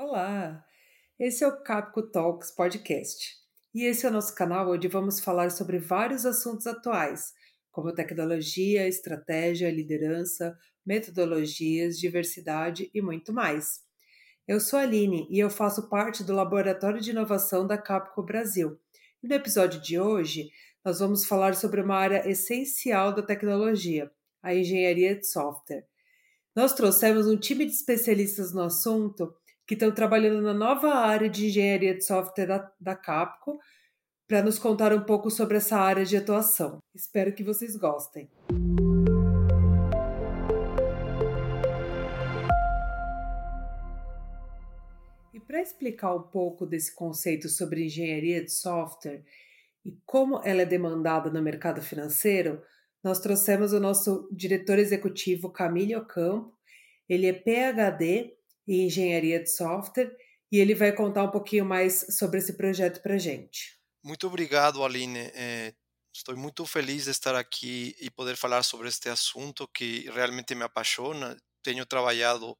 Olá! Esse é o Capco Talks Podcast. E esse é o nosso canal onde vamos falar sobre vários assuntos atuais, como tecnologia, estratégia, liderança, metodologias, diversidade e muito mais. Eu sou a Aline e eu faço parte do Laboratório de Inovação da Capco Brasil. E no episódio de hoje, nós vamos falar sobre uma área essencial da tecnologia, a engenharia de software. Nós trouxemos um time de especialistas no assunto que estão trabalhando na nova área de engenharia de software da, da Capco para nos contar um pouco sobre essa área de atuação. Espero que vocês gostem. E para explicar um pouco desse conceito sobre engenharia de software e como ela é demandada no mercado financeiro, nós trouxemos o nosso diretor executivo Camille Ocampo. Ele é PhD em engenharia de software e ele vai contar um pouquinho mais sobre esse projeto para gente. Muito obrigado, Aline. É, estou muito feliz de estar aqui e poder falar sobre este assunto que realmente me apaixona. Tenho trabalhado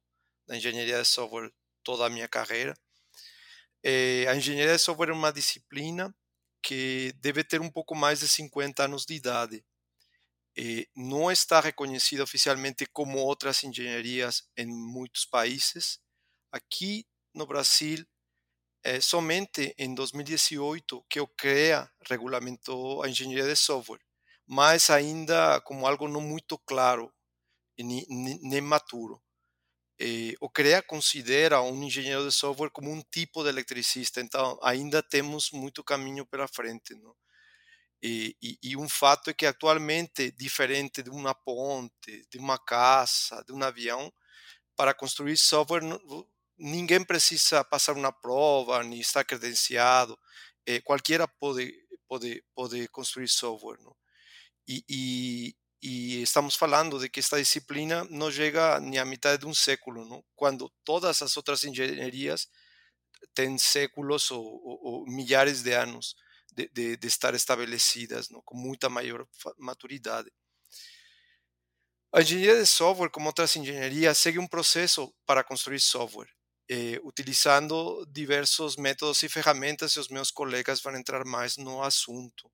na engenharia de software toda a minha carreira. É, a engenharia de software é uma disciplina que deve ter um pouco mais de 50 anos de idade. Eh, está reconhecida oficialmente como outras engenharias em muitos países. Aqui no Brasil, é somente em 2018 que o CREA regulamentou a engenharia de software, mas ainda como algo não muito claro nem, nem maturo. Eh, o CREA considera um engenheiro de software como um tipo de eletricista, então ainda temos muito caminho pela frente. Não? E, e, e, um fato é que atualmente, diferente de uma ponte, de uma casa, de um avião, para construir software, ninguém precisa passar uma prova, nem estar credenciado. É, qualquer pode, pode, pode construir software. E, e, e, estamos falando de que esta disciplina não chega nem à metade de um século, não? quando todas as outras engenharias têm séculos ou, ou, ou milhares de anos de, de, de estar estabelecidas não? com muita maior maturidade. A engenharia de software, como outras engenharias, segue um processo para construir software, eh, utilizando diversos métodos e ferramentas, e os meus colegas vão entrar mais no assunto.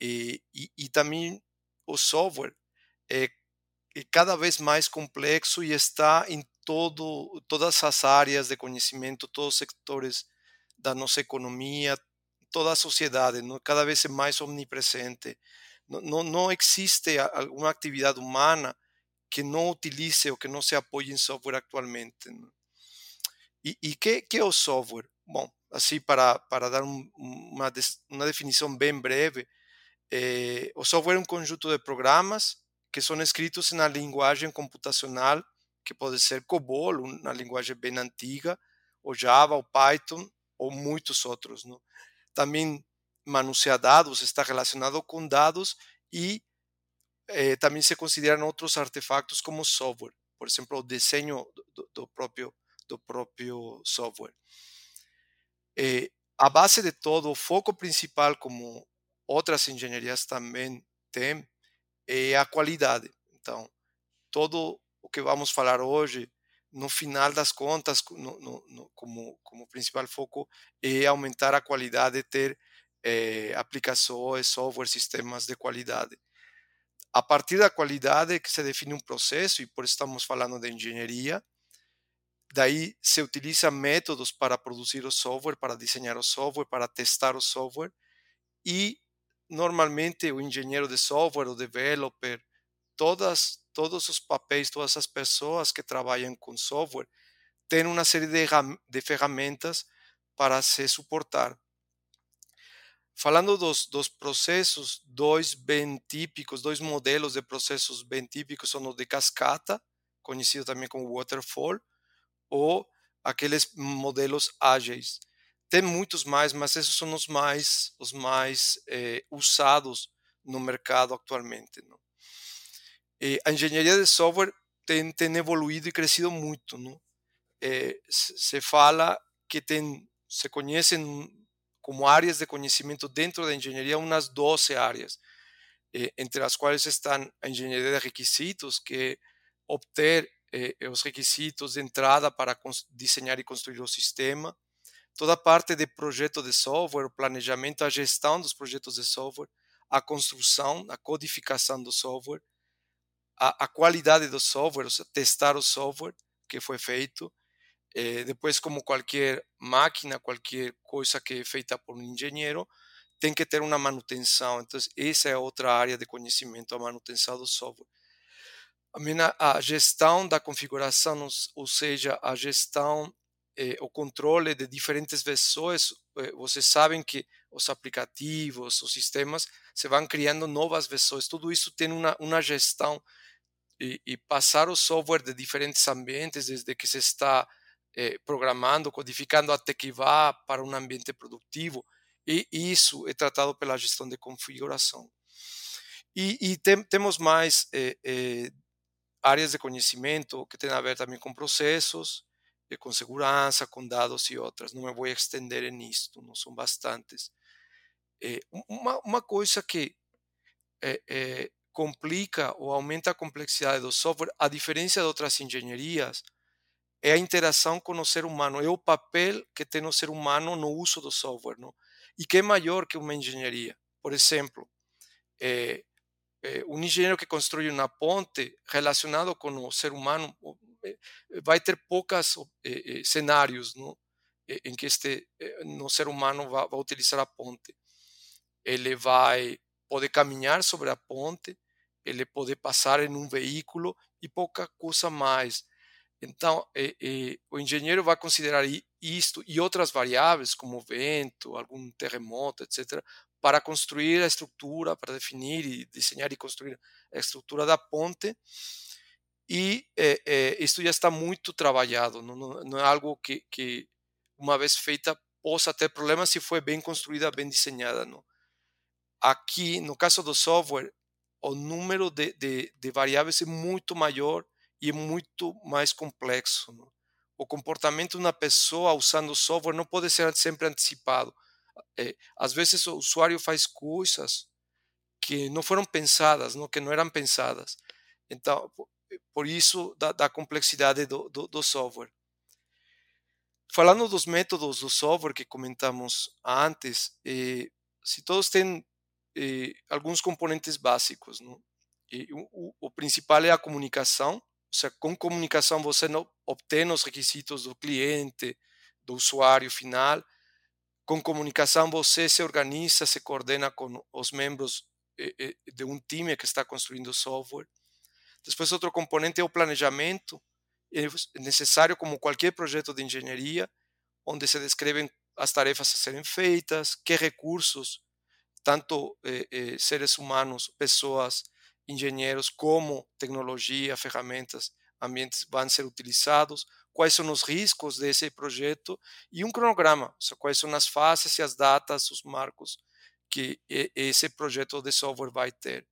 Eh, e, e, também o software é, é, cada vez mais complexo e está em todo, todas as áreas de conhecimento, todos os sectores da nossa economia, toda a sociedade, cada vez é mais omnipresente. Não, não, existe alguma atividade humana que não utilize ou que não se apoie em software atualmente. Não? E, e que, que é o software? Bom, assim, para, para dar um, uma, uma definição bem breve, é, o software é um conjunto de programas que são escritos na linguagem computacional, que pode ser COBOL, uma linguagem bem antiga, ou Java, ou Python, ou muitos outros. Não? Também manusear dados, está relacionado com dados e eh, se consideram outros artefatos como software, por exemplo, o desenho do, próprio do próprio software. Eh, a base de todo, o foco principal, como outras engenharias também têm, é a qualidade. Então, todo o que vamos falar hoje no final das contas, no, no, no, como, como principal foco, é aumentar a qualidade, ter é, aplicações, software, sistemas de qualidade. A partir da qualidade que se define um processo, e por isso estamos falando de engenharia, daí se utiliza métodos para produzir o software, para desenhar o software, para testar o software, e normalmente o engenheiro de software, o developer, todas todos os papéis, todas as pessoas que trabalham com software têm uma série de, de ferramentas para se suportar. Falando dos, dos processos, dois bem típicos, dois modelos de processos bem típicos são o de cascata, conhecido também como waterfall, ou aqueles modelos ágeis. Tem muitos mais, mas esses são os mais, os mais eh, usados no mercado atualmente. Não? Eh, a engenharia de software tem, tem, evoluído e crescido muito. Não? Eh, se fala que tem, se conhecem como áreas de conhecimento dentro da engenharia umas 12 áreas, eh, entre as quais estão a engenharia de requisitos, que é obter eh, os requisitos de entrada para desenhar e construir o sistema, toda a parte de projeto de software, o planejamento, a gestão dos projetos de software, a construção, a codificação do software, a, a qualidade do software, testar o software que foi feito. Eh, depois, como qualquer máquina, qualquer coisa que é feita por um engenheiro, tem que ter uma manutenção. Então, essa é outra área de conhecimento, a manutenção do software. A, a gestão da configuração, ou seja, a gestão eh, o controle de diferentes versões. Eh, vocês sabem que os aplicativos, os sistemas, se vão criando novas versões. Tudo isso tem uma, uma gestão e, e passar o software de diferentes ambientes, desde que se está eh, programando, codificando, até que vá para um ambiente produtivo. E isso é tratado pela gestão de configuração. E, e tem, temos mais eh, eh, áreas de conhecimento que têm a ver também com processos, com segurança, com dados e outras. Não me vou estender nisto, não são bastantes. É, uma, uma coisa que é, complica ou aumenta a complexidade do software, a diferença de outras engenharias, é a interação com o ser humano, é o papel que tem o ser humano no uso do software. Não? E que é maior que uma engenharia. Por exemplo, é, é, um engenheiro que construi uma ponte relacionado com o ser humano eh, vai ter poucos eh, cenários no, em que este no ser humano vai, vai utilizar a ponte. Ele vai poder caminhar sobre a ponte, ele pode passar em um veículo e pouca coisa mais. Então, o engenheiro vai considerar isto e outras variáveis, como vento, algum terremoto, etc., para construir a estrutura, para definir e desenhar e construir a estrutura da ponte e é, é, isso já está muito trabalhado, não, não é algo que, que, uma vez feita, possa ter problemas se foi bem construída, bem desenhada. Não? Aqui, no caso do software, o número de, de, de variáveis é muito maior e é muito mais complexo. Não? O comportamento de uma pessoa usando software não pode ser sempre antecipado. É, às vezes o usuário faz coisas que não foram pensadas, não, que não eram pensadas. Então, por isso da, da complexidade do, do, do, software. Falando dos métodos do software que comentamos antes, eh, se todos têm eh, alguns componentes básicos, não? E o, o, principal é a comunicação, ou seja, com comunicação você não obtém os requisitos do cliente, do usuário final. Com comunicação você se organiza, se coordena com os membros eh, de um time que está construindo software. Depois, outro componente é o planejamento, é necessário como qualquer projeto de engenharia, onde se descrevem as tarefas a serem feitas, que recursos, tanto eh, eh, seres humanos, pessoas, engenheiros, como tecnologia, ferramentas, ambientes vão ser utilizados, quais são os riscos desse projeto e um cronograma, seja, quais são as fases e as datas, os marcos que esse projeto de software vai ter.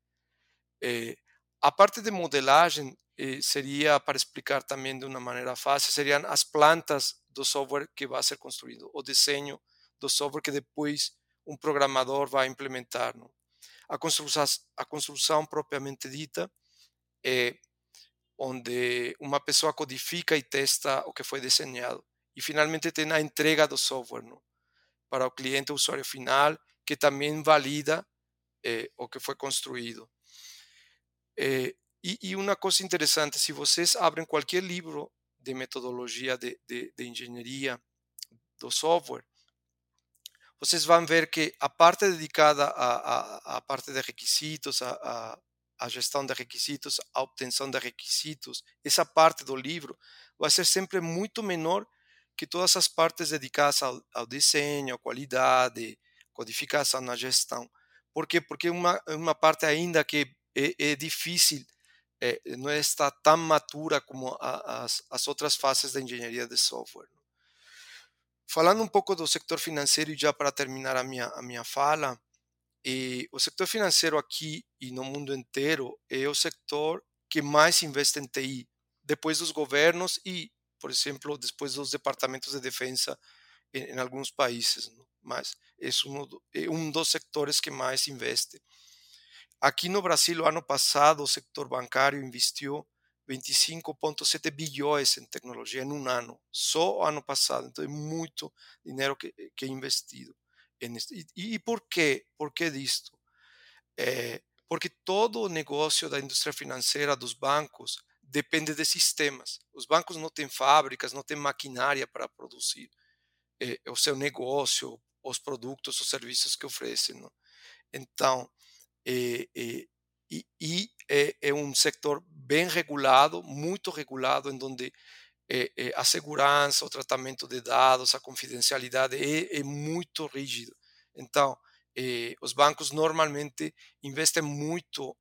Eh, a parte de modelagem eh, seria, para explicar também de uma maneira fácil, seriam as plantas do software que vai ser construído, o desenho do software que depois um programador vai implementar. Não? A, construção, a construção propriamente dita é onde uma pessoa codifica e testa o que foi desenhado. E finalmente tem a entrega do software não? para o cliente, o usuário final, que também valida eh, o que foi construído. E, e, uma coisa interessante, se vocês abrem qualquer livro de metodologia de, de, de engenharia do software, vocês vão ver que a parte dedicada à, parte de requisitos, à, gestão de requisitos, à obtenção de requisitos, essa parte do livro vai ser sempre muito menor que todas as partes dedicadas ao, ao desenho, à qualidade, codificação, na gestão. Por quê? Porque é uma, uma parte ainda que é, é difícil, é, não está tão matura como a, as, as outras fases da engenharia de software. Falando um pouco do setor financeiro, já para terminar a minha, a minha fala, e o setor financeiro aqui e no mundo inteiro é o setor que mais investe em TI, depois dos governos e, por exemplo, depois dos departamentos de defesa em, em alguns países. Mas é um, é um dos setores que mais investe. Aqui no Brasil, ano passado, o setor bancário investiu 25,7 bilhões em tecnologia em um ano, só ano passado. Então é muito dinheiro que, que é investido. E, e, por quê? Por que disto? É, porque todo o negócio da indústria financeira, dos bancos, depende de sistemas. Os bancos não têm fábricas, não têm maquinária para produzir é, o seu negócio, os produtos, os serviços que oferecem. Não? Então, é, e, é, um setor bem regulado, muito regulado, em onde é, a segurança, o tratamento de dados, a confidencialidade é, muito rígido. Então, os bancos normalmente investem muito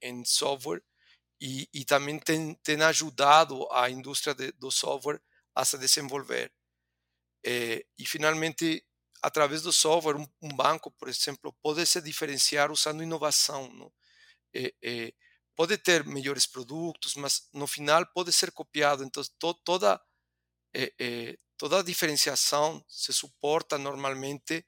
em, software e, também tem, ajudado a indústria de, do software a se desenvolver. e finalmente, através do software, um, um, banco, por exemplo, pode se diferenciar usando inovação. Não? É, é, pode ter melhores produtos, mas no final pode ser copiado. Então, to, toda, é, toda a diferenciação se suporta normalmente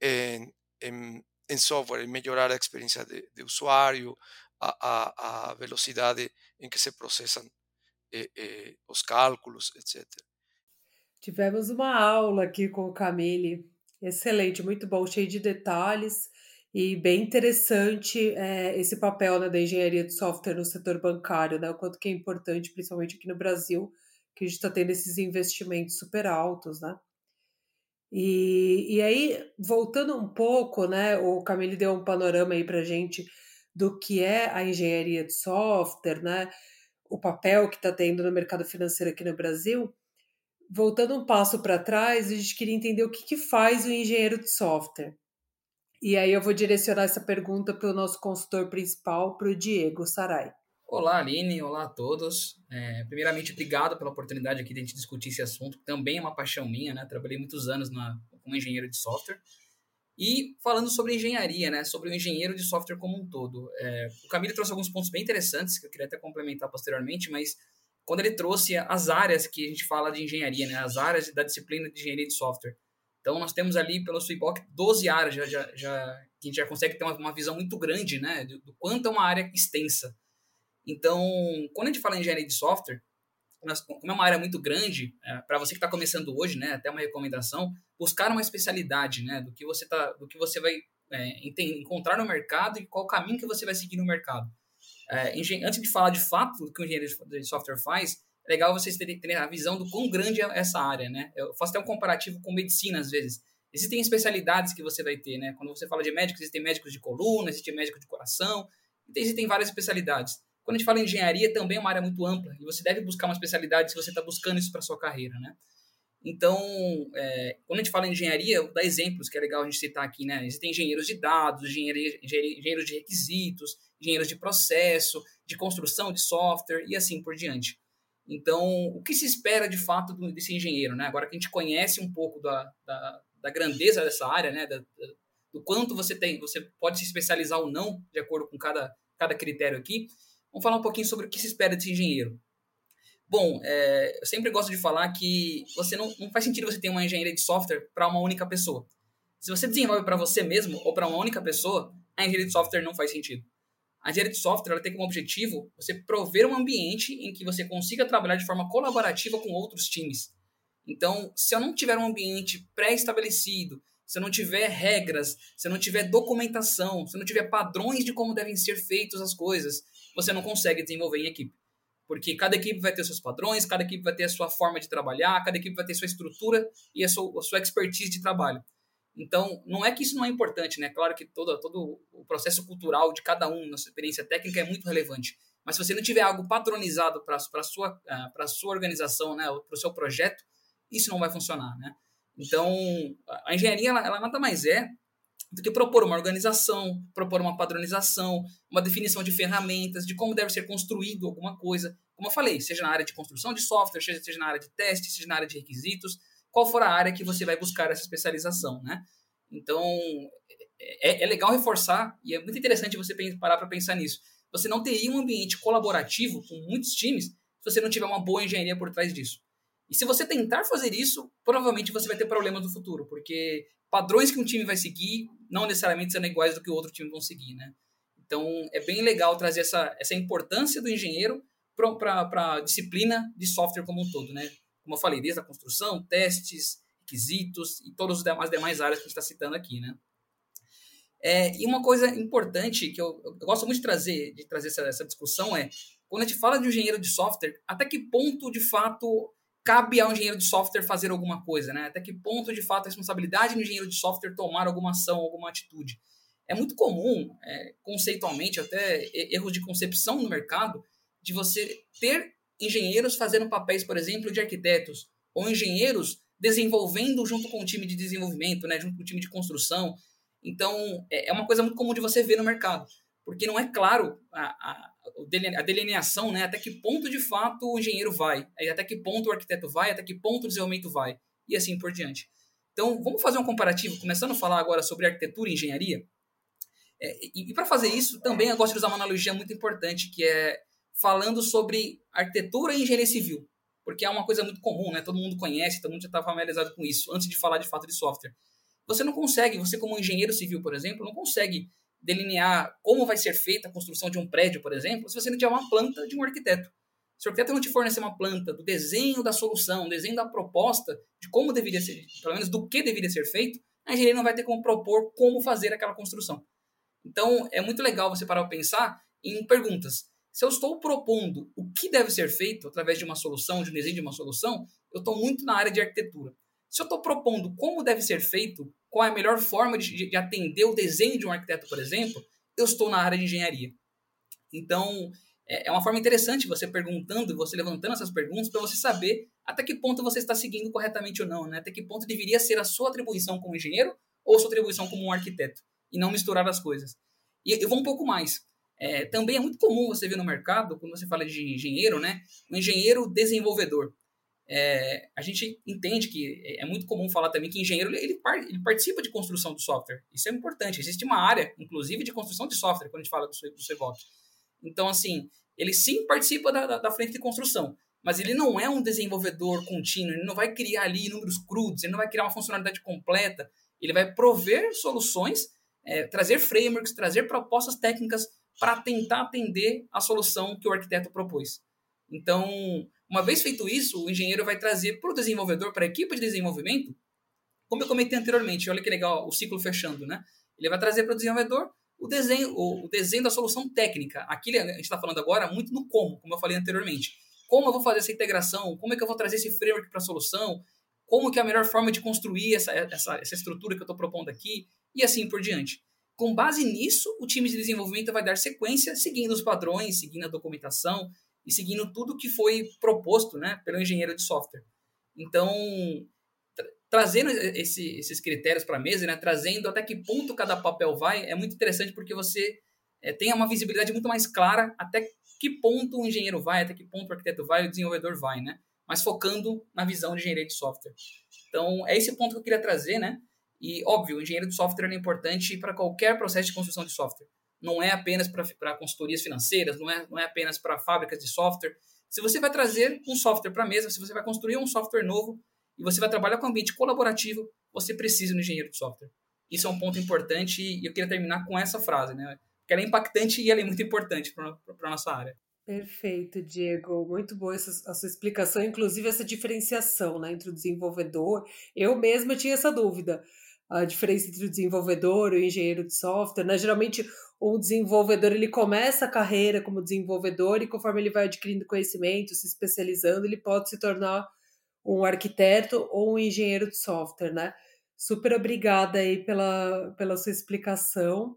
em, em, em software, em melhorar a experiência de, de usuário, a, a, a, velocidade em que se processam os cálculos, etc. Tivemos uma aula aqui com o Camille, excelente, muito bom, cheio de detalhes e bem interessante é, esse papel né, da engenharia de software no setor bancário, né, o quanto que é importante, principalmente aqui no Brasil, que a gente está tendo esses investimentos super altos, né? E, e aí, voltando um pouco, né, o Camille deu um panorama aí para gente do que é a engenharia de software, né, o papel que está tendo no mercado financeiro aqui no Brasil. Voltando um passo para trás, a gente queria entender o que, que faz o engenheiro de software. E aí eu vou direcionar essa pergunta para o nosso consultor principal, para o Diego Sarai. Olá, Aline. Olá a todos. É, primeiramente, obrigado pela oportunidade aqui de a gente discutir esse assunto, que também é uma paixão minha, né? Trabalhei muitos anos na, como engenheiro de software. E falando sobre engenharia, né? Sobre o engenheiro de software como um todo. É, o Camilo trouxe alguns pontos bem interessantes, que eu queria até complementar posteriormente, mas quando ele trouxe as áreas que a gente fala de engenharia, né? As áreas da disciplina de engenharia de software. Então, nós temos ali, pelo Sweetbox, 12 áreas, já, já, já, que a gente já consegue ter uma, uma visão muito grande né, do, do, quanto é uma área extensa. Então, quando a gente fala em engenharia de software, nós, como é uma área muito grande, é, para você que está começando hoje, né, até uma recomendação, buscar uma especialidade né, do, que você tá, do que você vai é, encontrar no mercado e qual caminho que você vai seguir no mercado. É, antes de falar de fato do que o engenheiro de software faz, é legal vocês terem, terem a visão do quão grande é essa área, né? Eu faço até um comparativo com medicina, às vezes. Existem especialidades que você vai ter, né? Quando você fala de médicos, existem médicos de coluna, existe médico de coração, então existem várias especialidades. Quando a gente fala em engenharia, também é uma área muito ampla, e você deve buscar uma especialidade se você está buscando isso para sua carreira, né? Então, é, quando a gente fala em engenharia, dar exemplos que é legal a gente citar aqui, né? Existem engenheiros de dados, engenheiros de requisitos, engenheiros de processo, de construção de software e assim por diante. Então, o que se espera de fato desse engenheiro? Né? Agora que a gente conhece um pouco da, da, da grandeza dessa área, né? Da, do quanto você tem, você pode se especializar ou não, de acordo com cada, cada critério aqui, vamos falar um pouquinho sobre o que se espera desse engenheiro. Bom, é, eu sempre gosto de falar que você não, não faz sentido você ter uma engenharia de software para uma única pessoa. Se você desenvolve para você mesmo ou para uma única pessoa, a engenharia de software não faz sentido. A engenharia de software ela tem como objetivo você prover um ambiente em que você consiga trabalhar de forma colaborativa com outros times. Então, se eu não tiver um ambiente pré-estabelecido, se eu não tiver regras, se eu não tiver documentação, se eu não tiver padrões de como devem ser feitas as coisas, você não consegue desenvolver em equipe. Porque cada equipe vai ter seus padrões, cada equipe vai ter a sua forma de trabalhar, cada equipe vai ter sua estrutura e a sua, a sua expertise de trabalho. Então, não é que isso não é importante, né? Claro que todo, todo o processo cultural de cada um na sua experiência técnica é muito relevante. Mas se você não tiver algo padronizado para a sua, uh, sua organização, né, para o seu projeto, isso não vai funcionar, né? Então, a engenharia, ela, ela nada mais é do que propor uma organização, propor uma padronização, uma definição de ferramentas, de como deve ser construído alguma coisa. Como eu falei, seja na área de construção de software, seja, seja na área de teste, seja na área de requisitos, qual for a área que você vai buscar essa especialização, né? Então, é, é legal reforçar, e é muito interessante você parar para pensar nisso. Você não teria um ambiente colaborativo com muitos times se você não tiver uma boa engenharia por trás disso. E se você tentar fazer isso, provavelmente você vai ter problemas no futuro, porque padrões que um time vai seguir não necessariamente são iguais do que o outro time vão seguir, né? Então, é bem legal trazer essa, essa importância do engenheiro para a disciplina de software como um todo, né? Como eu falei, desde a construção, testes, requisitos e todas as demais áreas que a gente está citando aqui, né? É, e uma coisa importante que eu, eu, gosto muito de trazer, de trazer essa, essa, discussão é quando a gente fala de engenheiro de software, até que ponto de fato cabe ao engenheiro de software fazer alguma coisa, né? Até que ponto de fato a responsabilidade do engenheiro de software tomar alguma ação, alguma atitude. É muito comum, é, conceitualmente, até erros de concepção no mercado, de você ter engenheiros fazendo papéis, por exemplo, de arquitetos, ou engenheiros desenvolvendo junto com o time de desenvolvimento, né, junto com o time de construção. Então, é, é uma coisa muito comum de você ver no mercado, porque não é claro a, a, a delineação, né, até que ponto de fato o engenheiro vai, até que ponto o arquiteto vai, até que ponto o desenvolvimento vai, e assim por diante. Então, vamos fazer um comparativo, começando a falar agora sobre arquitetura e engenharia. É, e, e para fazer isso, também eu gosto de usar uma analogia muito importante, que é falando sobre arquitetura e engenharia civil, porque é uma coisa muito comum, né? Todo mundo conhece, todo mundo já está familiarizado com isso, antes de falar de fato de software. Você não consegue, você como engenheiro civil, por exemplo, não consegue delinear como vai ser feita a construção de um prédio, por exemplo, se você não tiver uma planta de um arquiteto. Se o arquiteto não te fornecer uma planta do desenho da solução, desenho da proposta, de como deveria ser, pelo menos do que deveria ser feito, a engenharia não vai ter como propor como fazer aquela construção. Então, é muito legal você parar para pensar em perguntas. Se eu estou propondo o que deve ser feito através de uma solução, de um desenho de uma solução, eu estou muito na área de arquitetura. Se eu estou propondo como deve ser feito, qual é a melhor forma de, de, atender o desenho de um arquiteto, por exemplo, eu estou na área de engenharia. Então, é, é uma forma interessante você perguntando, você levantando essas perguntas para você saber até que ponto você está seguindo corretamente ou não, né? até que ponto deveria ser a sua atribuição como engenheiro ou sua atribuição como um arquiteto e não misturar as coisas. E eu vou um pouco mais. É, também é muito comum você ver no mercado, quando você fala de engenheiro, né, um engenheiro desenvolvedor. É, a gente entende que é, é muito comum falar também que engenheiro ele, ele, participa de construção do software. Isso é importante. Existe uma área, inclusive, de construção de software, quando a gente fala do, do CEVOP. Então, assim, ele sim participa da, da, da, frente de construção, mas ele não é um desenvolvedor contínuo, ele não vai criar ali números crudos, ele não vai criar uma funcionalidade completa, ele vai prover soluções é, trazer frameworks, trazer propostas técnicas para tentar atender a solução que o arquiteto propôs. Então, uma vez feito isso, o engenheiro vai trazer para o desenvolvedor, para a equipe de desenvolvimento, como eu comentei anteriormente, olha que legal o ciclo fechando, né? Ele vai trazer para o desenvolvedor o desenho, o, desenho da solução técnica. Aqui a gente está falando agora muito no como, como eu falei anteriormente. Como eu vou fazer essa integração? Como é que eu vou trazer esse framework para a solução? Como que é a melhor forma de construir essa, essa, essa estrutura que eu estou propondo aqui? e assim por diante. Com base nisso, o time de desenvolvimento vai dar sequência, seguindo os padrões, seguindo a documentação e seguindo tudo que foi proposto né, pelo engenheiro de software. Então, tra trazendo esse, esses critérios para a mesa, né, trazendo até que ponto cada papel vai, é muito interessante porque você é, tem uma visibilidade muito mais clara até que ponto o engenheiro vai, até que ponto o arquiteto vai, o desenvolvedor vai, né? Mas focando na visão de engenharia de software. Então, é esse ponto que eu queria trazer, né? E, óbvio, o engenheiro de software é importante para qualquer processo de construção de software. Não é apenas para consultorias financeiras, não é, não é apenas para fábricas de software. Se você vai trazer um software para a mesa, se você vai construir um software novo e você vai trabalhar com ambiente colaborativo, você precisa de um engenheiro de software. Isso é um ponto importante e eu queria terminar com essa frase, né? Porque ela é impactante e ela é muito importante para a nossa área. Perfeito, Diego. Muito boa essa, a sua explicação, inclusive essa diferenciação né, entre o desenvolvedor. Eu mesma tinha essa dúvida a diferença entre o desenvolvedor e o engenheiro de software. Né? Geralmente, o desenvolvedor ele começa a carreira como desenvolvedor e conforme ele vai adquirindo conhecimento, se especializando, ele pode se tornar um arquiteto ou um engenheiro de software, né? Super obrigada aí pela, pela sua explicação.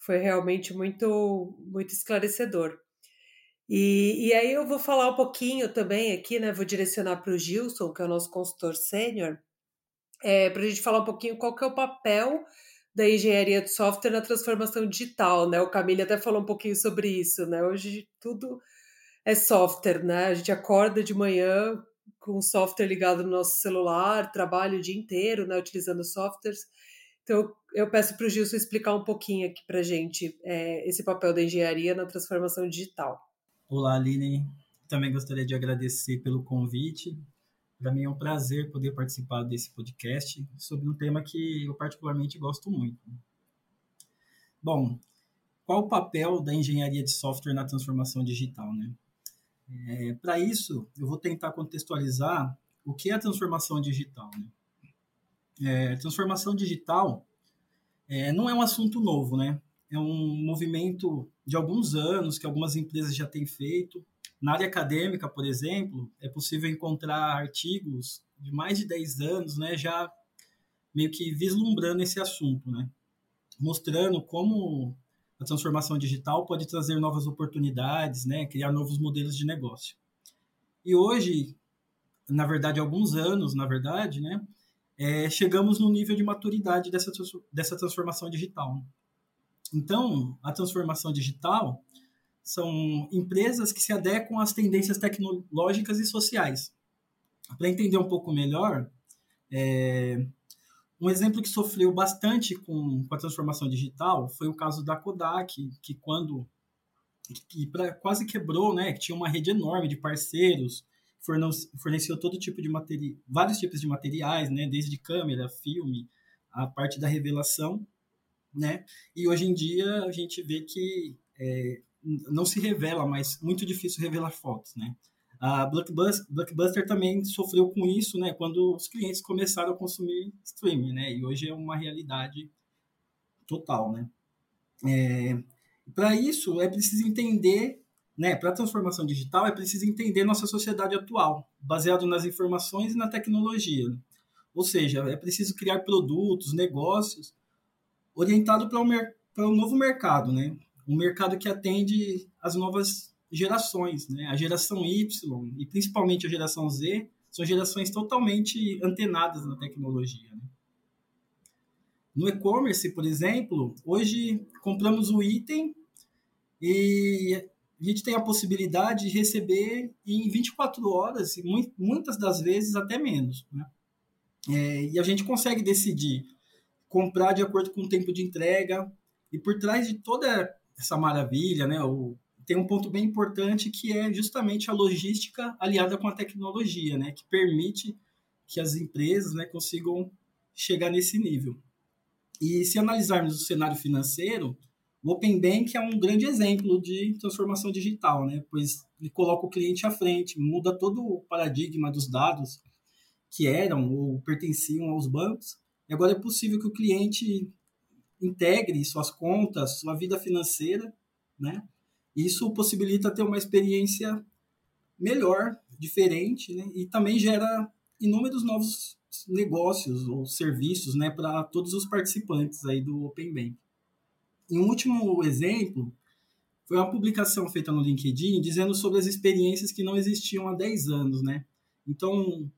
Foi realmente muito, muito esclarecedor. E, e aí eu vou falar um pouquinho também aqui, né? Vou direcionar para o Gilson, que é o nosso consultor sênior, é, para a gente falar um pouquinho qual que é o papel da engenharia de software na transformação digital, né? O Camille até falou um pouquinho sobre isso, né? Hoje tudo é software, né? A gente acorda de manhã com o software ligado no nosso celular, trabalha o dia inteiro, né? Utilizando softwares. Então, eu peço para o Gilson explicar um pouquinho aqui para a gente é, esse papel da engenharia na transformação digital. Olá, Aline. Também gostaria de agradecer pelo convite. Para mim é um prazer poder participar desse podcast sobre um tema que eu particularmente gosto muito. Bom, qual o papel da engenharia de software na transformação digital, né? É, Para isso, eu vou tentar contextualizar o que é a transformação digital. Né? É, transformação digital é, não é um assunto novo, né? É um movimento de alguns anos que algumas empresas já têm feito. Na área acadêmica, por exemplo, é possível encontrar artigos de mais de 10 anos, né, já meio que vislumbrando esse assunto, né? Mostrando como a transformação digital pode trazer novas oportunidades, né, criar novos modelos de negócio. E hoje, na verdade, alguns anos, na verdade, né, é, chegamos no nível de maturidade dessa, dessa transformação digital. Então, a transformação digital são empresas que se adequam às tendências tecnológicas e sociais. Para entender um pouco melhor, é, um exemplo que sofreu bastante com, com, a transformação digital foi o caso da Kodak, que quando que pra, quase quebrou, né, que tinha uma rede enorme de parceiros, forneceu todo tipo de material, vários tipos de materiais, né, desde câmera, filme, a parte da revelação, né, e hoje em dia a gente vê que é, não se revela mais, muito difícil revelar fotos, né. A Blockbuster, Blockbuster também sofreu com isso, né, quando os clientes começaram a consumir streaming, né, e hoje é uma realidade total, né. É, Para isso é preciso entender né, para a transformação digital é preciso entender nossa sociedade atual, baseado nas informações e na tecnologia. Ou seja, é preciso criar produtos, negócios orientado para um, para um novo mercado, né? Um mercado que atende as novas gerações, né? A geração Y e principalmente a geração Z são gerações totalmente antenadas na tecnologia. Né? No e-commerce, por exemplo, hoje compramos o item e a gente tem a possibilidade de receber em 24 horas, e muitas das vezes até menos. Né? É, e a gente consegue decidir comprar de acordo com o tempo de entrega. E por trás de toda essa maravilha, né, o, tem um ponto bem importante que é justamente a logística aliada com a tecnologia, né, que permite que as empresas né, consigam chegar nesse nível. E se analisarmos o cenário financeiro, o Open Bank é um grande exemplo de transformação digital, né? pois ele coloca o cliente à frente, muda todo o paradigma dos dados que eram ou pertenciam aos bancos, e agora é possível que o cliente integre suas contas, sua vida financeira, né? Isso possibilita ter uma experiência melhor, diferente, né? E também gera inúmeros novos negócios ou serviços, né, para todos os participantes aí do Open Bank. E um último exemplo foi uma publicação feita no LinkedIn dizendo sobre as experiências que não existiam há 10 anos, né? Então,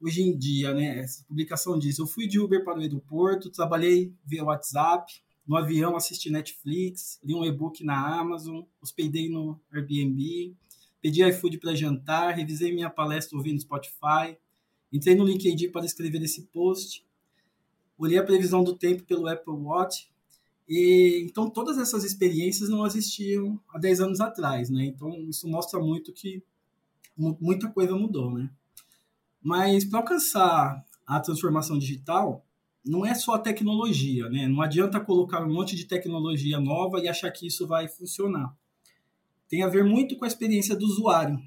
hoje em dia, né, essa publicação diz: eu fui de Uber para o aeroporto, trabalhei via WhatsApp, no avião assisti Netflix, li um e-book na Amazon, hospedei no Airbnb, pedi iFood para jantar, revisei minha palestra ouvindo Spotify, entrei no LinkedIn para escrever esse post, olhei a previsão do tempo pelo Apple Watch, e, então, todas essas experiências não existiam há 10 anos atrás, né? Então, isso mostra muito que muita coisa mudou, né? Mas para alcançar a transformação digital, não é só a tecnologia, né? Não adianta colocar um monte de tecnologia nova e achar que isso vai funcionar. Tem a ver muito com a experiência do usuário.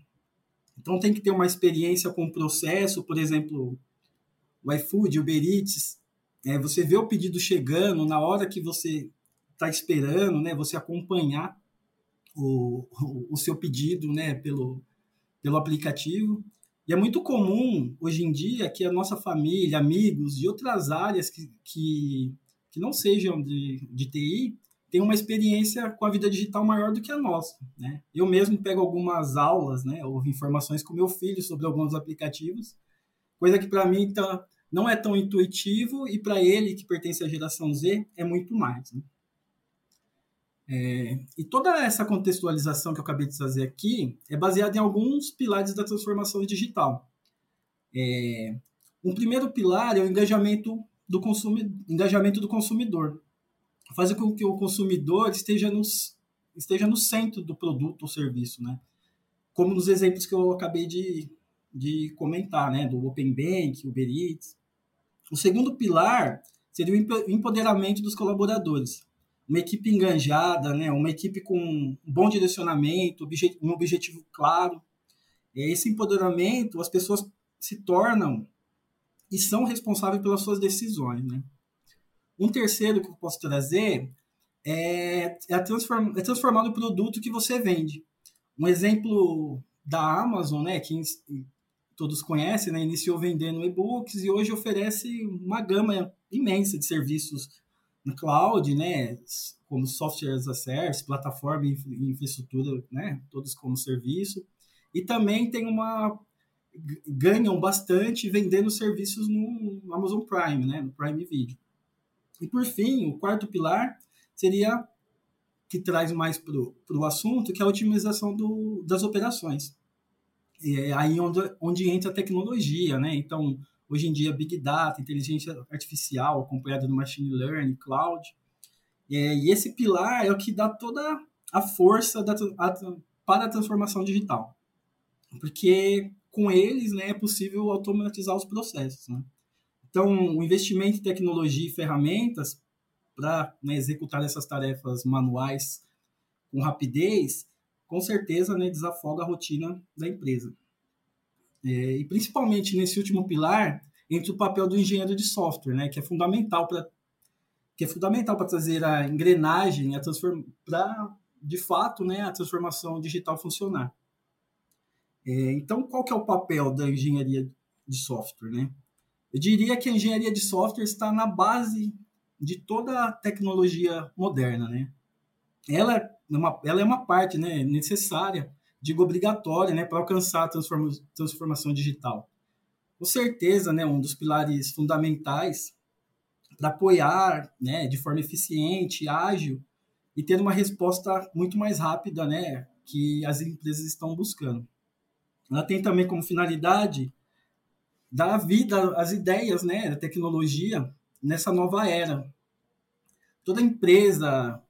Então tem que ter uma experiência com o processo, por exemplo, o iFood, o Uber Eats, é, você vê o pedido chegando na hora que você está esperando, né? Você acompanhar o, o, o, seu pedido, né? Pelo, pelo aplicativo. E é muito comum, hoje em dia, que a nossa família, amigos e outras áreas que, que, que não sejam de, de TI tenham uma experiência com a vida digital maior do que a nossa. Né? Eu mesmo pego algumas aulas, né, ou informações com meu filho sobre alguns aplicativos, coisa que para mim está não é tão intuitivo e para ele, que pertence à geração Z, é muito mais. Né? É, e toda essa contextualização que eu acabei de fazer aqui é baseada em alguns pilares da transformação digital. É, um primeiro pilar é o engajamento do, consumi engajamento do consumidor. Fazer com que o consumidor esteja, nos, esteja no centro do produto ou serviço, né? como nos exemplos que eu acabei de, de comentar, né? do Open Bank, Uber Eats. O segundo pilar seria o empoderamento dos colaboradores. Uma equipe engajada, né? uma equipe com um bom direcionamento, um objetivo claro, esse empoderamento, as pessoas se tornam e são responsáveis pelas suas decisões. Né? Um terceiro que eu posso trazer é, é, transform, é transformar o produto que você vende. Um exemplo da Amazon, né, que todos conhecem, né, iniciou vendendo e-books e hoje oferece uma gama imensa de serviços no cloud, né, como software as a service, plataforma e infraestrutura, né, todos como serviço. E também tem uma ganham bastante vendendo serviços no Amazon Prime, né, no Prime Video. E por fim, o quarto pilar seria que traz mais para o assunto, que é a otimização do, das operações. É aí onde, onde entra a tecnologia, né? Então, hoje em dia, Big Data, inteligência artificial, acompanhado do Machine Learning, Cloud. É, e esse pilar é o que dá toda a força da, a, para a transformação digital. Porque com eles né, é possível automatizar os processos. Né? Então, o investimento em tecnologia e ferramentas para né, executar essas tarefas manuais com rapidez, com certeza né, desafoga a rotina da empresa. É, e principalmente nesse último pilar, entre o papel do engenheiro de software, né, que é fundamental para que é fundamental para trazer a engrenagem, a para de fato, né, a transformação digital funcionar. É, então, qual que é o papel da engenharia de software, né? Eu diria que a engenharia de software está na base de toda a tecnologia moderna, né? Ela é uma, ela é uma parte né, necessária, digo obrigatória, né, para alcançar a transforma, transformação digital. Com certeza, né, um dos pilares fundamentais para apoiar né, de forma eficiente, ágil e ter uma resposta muito mais rápida né, que as empresas estão buscando. Ela tem também como finalidade dar vida às ideias né, da tecnologia nessa nova era. Toda empresa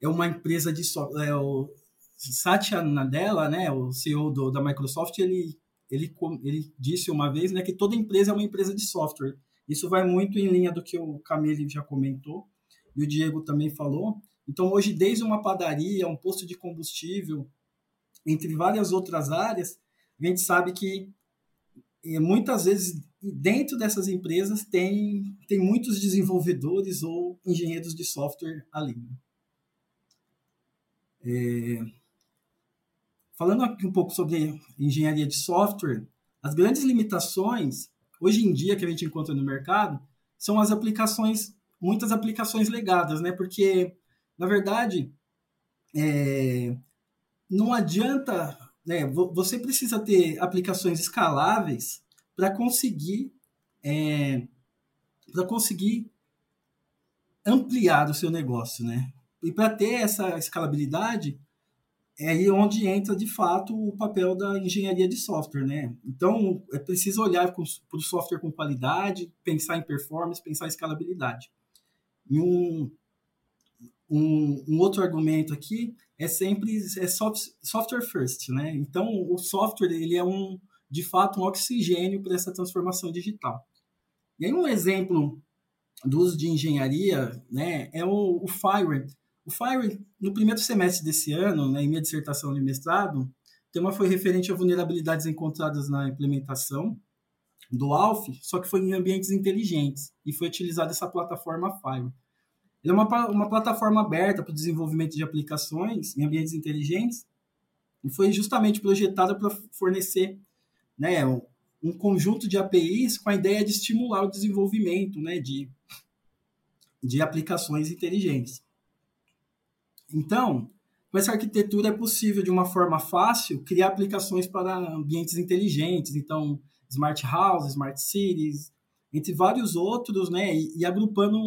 é uma empresa de é, o Satya Nadella, né, o CEO do, da Microsoft, ele, ele, ele disse uma vez né, que toda empresa é uma empresa de software. Isso vai muito em linha do que o Camille já comentou e o Diego também falou. Então, hoje, desde uma padaria, um posto de combustível, entre várias outras áreas, a gente sabe que muitas vezes dentro dessas empresas tem, tem muitos desenvolvedores ou engenheiros de software ali. É, falando aqui um pouco sobre engenharia de software, as grandes limitações hoje em dia que a gente encontra no mercado são as aplicações, muitas aplicações legadas, né? Porque na verdade é, não adianta né, você precisa ter aplicações escaláveis para conseguir é, para conseguir ampliar o seu negócio, né? E para ter essa escalabilidade é aí onde entra de fato o papel da engenharia de software, né? Então é preciso olhar para o software com qualidade, pensar em performance, pensar em escalabilidade. E um, um, um outro argumento aqui é sempre é soft, software first, né? Então o software ele é um de fato um oxigênio para essa transformação digital. E aí um exemplo do uso de engenharia, né, é o, o. O Fire no primeiro semestre desse ano, né, em minha dissertação de mestrado, o tema foi referente a vulnerabilidades encontradas na implementação do ALF, só que foi em ambientes inteligentes e foi utilizada essa plataforma Fire. Ele é uma, uma plataforma aberta para o desenvolvimento de aplicações em ambientes inteligentes e foi justamente projetada para fornecer né, um, conjunto de APIs com a ideia de estimular o desenvolvimento né, de, de aplicações inteligentes. Então, com essa arquitetura é possível, de uma forma fácil, criar aplicações para ambientes inteligentes, então, smart houses, smart cities, entre vários outros, né, e, e agrupando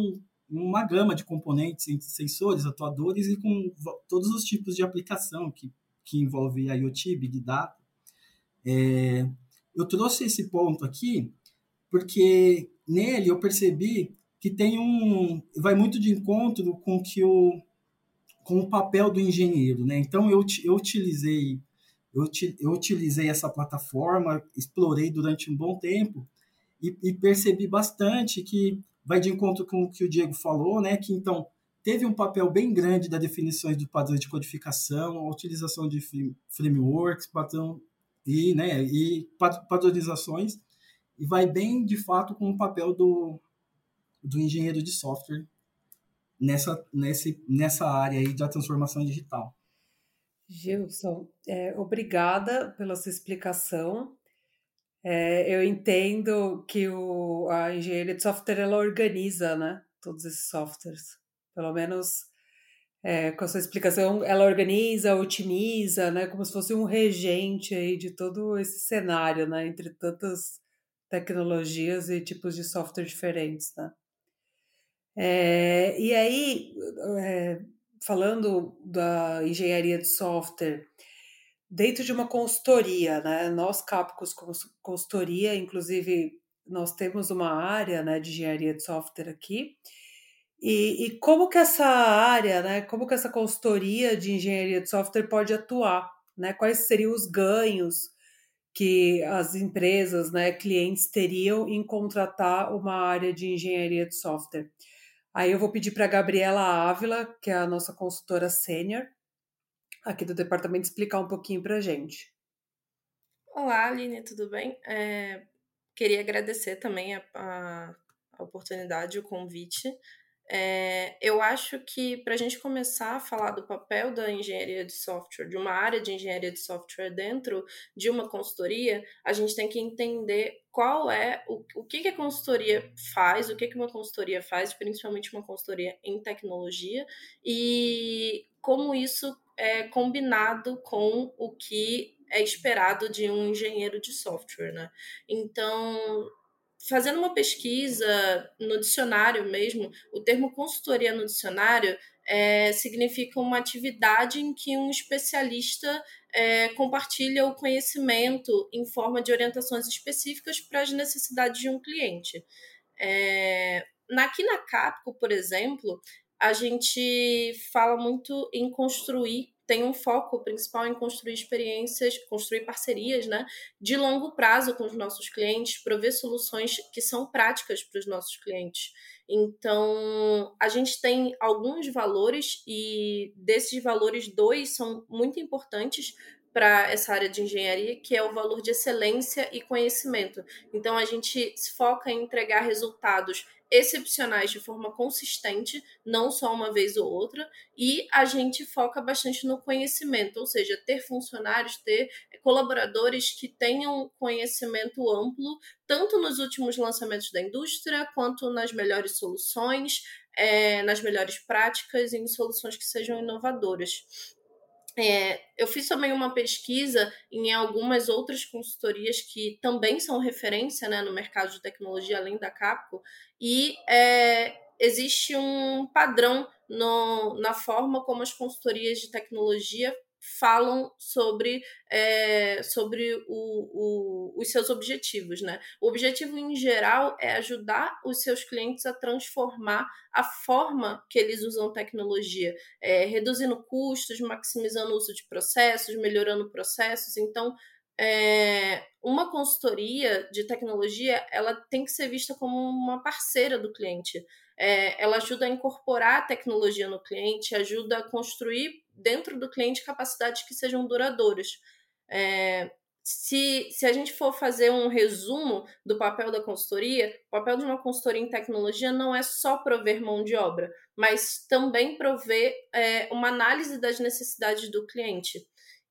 uma gama de componentes entre sensores, atuadores e com todos os tipos de aplicação que, que envolve IoT, Big Data. É, eu trouxe esse ponto aqui porque nele eu percebi que tem um vai muito de encontro com que o com o papel do engenheiro, né? Então eu, eu utilizei eu, eu utilizei essa plataforma, explorei durante um bom tempo e, e percebi bastante que vai de encontro com o que o Diego falou, né? Que então teve um papel bem grande da definições do padrão de codificação, a utilização de frameworks, padrão, e, né, e padronizações, e vai bem, de fato, com o papel do, do engenheiro de software nessa, nesse, nessa área aí da transformação digital. Gilson, é, obrigada pela sua explicação. É, eu entendo que o, a engenharia de software ela organiza né, todos esses softwares. Pelo menos é, com a sua explicação, ela organiza, otimiza, né, como se fosse um regente aí de todo esse cenário, né, entre tantas tecnologias e tipos de software diferentes, né. É, e aí, é, falando da engenharia de software, dentro de uma consultoria, né? Nós, Capcos, consultoria, inclusive, nós temos uma área né, de engenharia de software aqui. E, e como que essa área, né, como que essa consultoria de engenharia de software pode atuar? Né? Quais seriam os ganhos que as empresas, né, clientes teriam em contratar uma área de engenharia de software? Aí eu vou pedir para a Gabriela Ávila, que é a nossa consultora sênior aqui do departamento, explicar um pouquinho para a gente. Olá, Aline, tudo bem? É, queria agradecer também a, a, a oportunidade, o convite. É, eu acho que para a gente começar a falar do papel da engenharia de software, de uma área de engenharia de software dentro de uma consultoria, a gente tem que entender qual é o, o que, que a consultoria faz, o que, que uma consultoria faz, principalmente uma consultoria em tecnologia, e como isso é combinado com o que é esperado de um engenheiro de software, né? Então, fazendo uma pesquisa no dicionário mesmo, o termo consultoria no dicionário é, significa uma atividade em que um especialista é, compartilha o conhecimento em forma de orientações específicas para as necessidades de um cliente. É, aqui na Capco, por exemplo, a gente fala muito em construir tem um foco principal em construir experiências, construir parcerias né, de longo prazo com os nossos clientes, prover soluções que são práticas para os nossos clientes. Então, a gente tem alguns valores e desses valores, dois são muito importantes para essa área de engenharia, que é o valor de excelência e conhecimento. Então, a gente se foca em entregar resultados excepcionais de forma consistente, não só uma vez ou outra, e a gente foca bastante no conhecimento, ou seja, ter funcionários, ter colaboradores que tenham conhecimento amplo, tanto nos últimos lançamentos da indústria, quanto nas melhores soluções, é, nas melhores práticas e em soluções que sejam inovadoras. É, eu fiz também uma pesquisa em algumas outras consultorias que também são referência né, no mercado de tecnologia, além da Capco, e é, existe um padrão no, na forma como as consultorias de tecnologia falam sobre, é, sobre o, o, os seus objetivos. Né? O objetivo, em geral, é ajudar os seus clientes a transformar a forma que eles usam tecnologia, é, reduzindo custos, maximizando o uso de processos, melhorando processos. Então, é, uma consultoria de tecnologia ela tem que ser vista como uma parceira do cliente. É, ela ajuda a incorporar a tecnologia no cliente, ajuda a construir dentro do cliente capacidades que sejam duradouras. É, se, se a gente for fazer um resumo do papel da consultoria, o papel de uma consultoria em tecnologia não é só prover mão de obra, mas também prover é, uma análise das necessidades do cliente.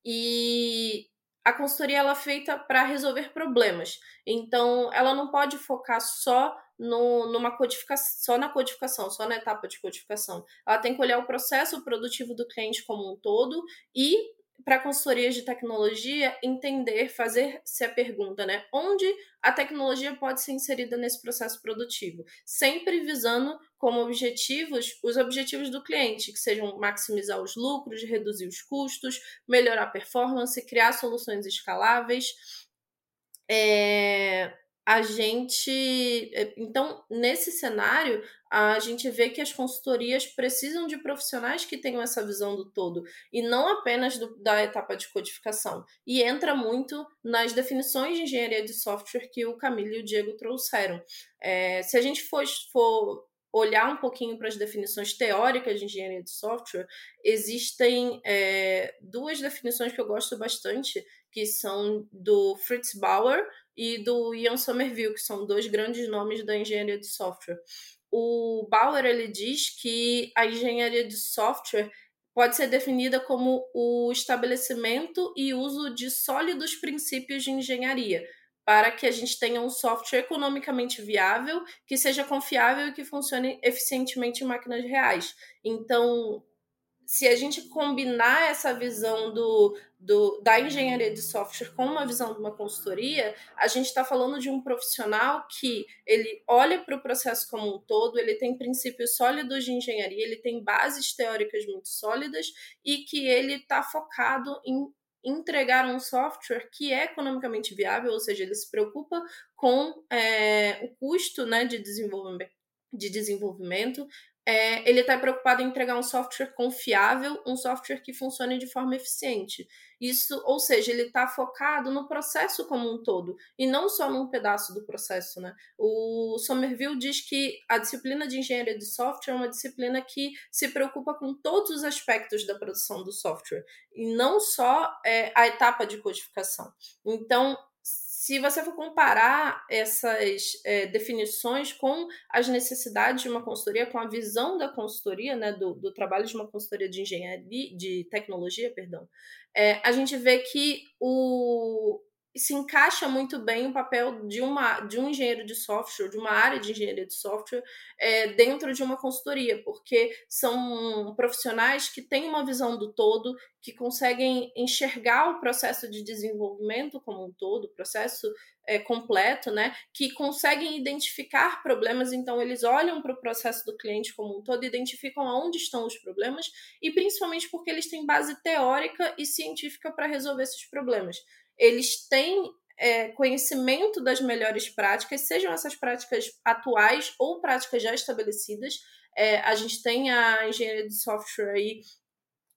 E a consultoria ela é feita para resolver problemas. Então, ela não pode focar só no, numa codificação, só na codificação, só na etapa de codificação. Ela tem que olhar o processo produtivo do cliente como um todo e para consultorias de tecnologia entender, fazer-se a pergunta, né? Onde a tecnologia pode ser inserida nesse processo produtivo? Sempre visando como objetivos os objetivos do cliente, que sejam maximizar os lucros, reduzir os custos, melhorar a performance, criar soluções escaláveis. É, a gente. Eh, então, nesse cenário, a gente vê que as consultorias precisam de profissionais que tenham essa visão do todo, e não apenas do, da etapa de codificação. E entra muito nas definições de engenharia de software que o Camilo e o Diego trouxeram. É, se a gente for, for olhar um pouquinho para as definições teóricas de engenharia de software, existem é, duas definições que eu gosto bastante, que são do Fritz Bauer e do Ian Somerville, que são dois grandes nomes da engenharia de software. O Bauer ele diz que a engenharia de software pode ser definida como o estabelecimento e uso de sólidos princípios de engenharia, para que a gente tenha um software economicamente viável, que seja confiável e que funcione eficientemente em máquinas reais. Então, se a gente combinar essa visão do, do, da engenharia de software com uma visão de uma consultoria, a gente está falando de um profissional que ele olha para o processo como um todo, ele tem princípios sólidos de engenharia, ele tem bases teóricas muito sólidas e que ele está focado em entregar um software que é economicamente viável, ou seja, ele se preocupa com é, o custo né, de desenvolvimento de desenvolvimento, é, ele está preocupado em entregar um software confiável, um software que funcione de forma eficiente. Isso, ou seja, ele está focado no processo como um todo e não só num pedaço do processo, né? O Somerville diz que a disciplina de engenharia de software é uma disciplina que se preocupa com todos os aspectos da produção do software e não só é, a etapa de codificação. Então, se você for comparar essas é, definições com as necessidades de uma consultoria, com a visão da consultoria, né, do, do trabalho de uma consultoria de engenharia, de tecnologia, perdão, é, a gente vê que o, se encaixa muito bem o papel de, uma, de um engenheiro de software, de uma área de engenharia de software, é, dentro de uma consultoria, porque são profissionais que têm uma visão do todo, que conseguem enxergar o processo de desenvolvimento como um todo, o processo é, completo, né? Que conseguem identificar problemas, então eles olham para o processo do cliente como um todo, identificam onde estão os problemas, e principalmente porque eles têm base teórica e científica para resolver esses problemas eles têm é, conhecimento das melhores práticas, sejam essas práticas atuais ou práticas já estabelecidas. É, a gente tem a engenharia de software aí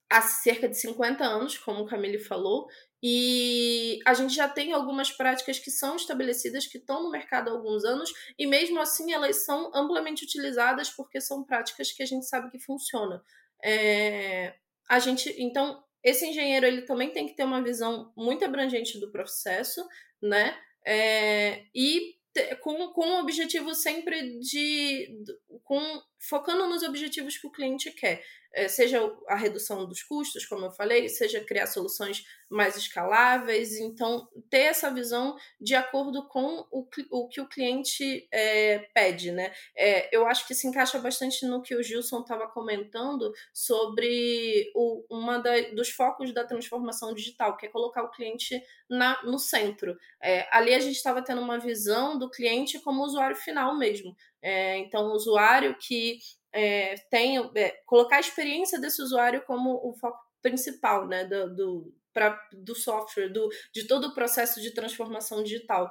há cerca de 50 anos, como o Camille falou, e a gente já tem algumas práticas que são estabelecidas, que estão no mercado há alguns anos, e mesmo assim elas são amplamente utilizadas porque são práticas que a gente sabe que funcionam. É, a gente, então, esse engenheiro ele também tem que ter uma visão muito abrangente do processo, né? É, e com, com o objetivo sempre de. Com, focando nos objetivos que o cliente quer. É, seja a redução dos custos, como eu falei, seja criar soluções mais escaláveis. Então, ter essa visão de acordo com o, o que o cliente é, pede, né? É, eu acho que se encaixa bastante no que o Gilson estava comentando sobre o, uma dos focos da transformação digital, que é colocar o cliente na, no centro. É, ali a gente estava tendo uma visão do cliente como usuário final mesmo. É, então, o usuário que é, tem, é, colocar a experiência desse usuário como o foco principal né, do, do, pra, do software, do, de todo o processo de transformação digital.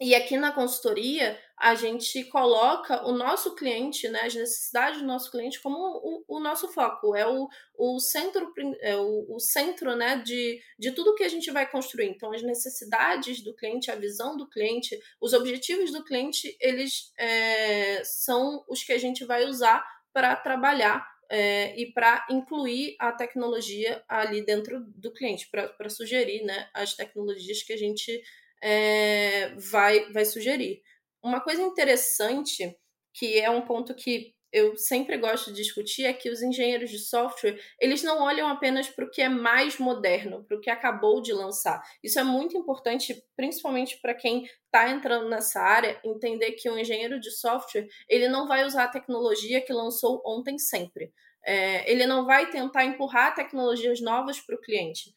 E aqui na consultoria, a gente coloca o nosso cliente, né, as necessidades do nosso cliente como o, o nosso foco, é o, o centro, é o, o, centro né, de, de tudo que a gente vai construir. Então, as necessidades do cliente, a visão do cliente, os objetivos do cliente, eles é, são os que a gente vai usar para trabalhar é, e para incluir a tecnologia ali dentro do cliente, para sugerir né, as tecnologias que a gente é, vai, vai sugerir. Uma coisa interessante, que é um ponto que eu sempre gosto de discutir, é que os engenheiros de software, eles não olham apenas para o que é mais moderno, para o que acabou de lançar. Isso é muito importante, principalmente para quem está entrando nessa área, entender que o engenheiro de software, ele não vai usar a tecnologia que lançou ontem sempre. É, ele não vai tentar empurrar tecnologias novas para o cliente.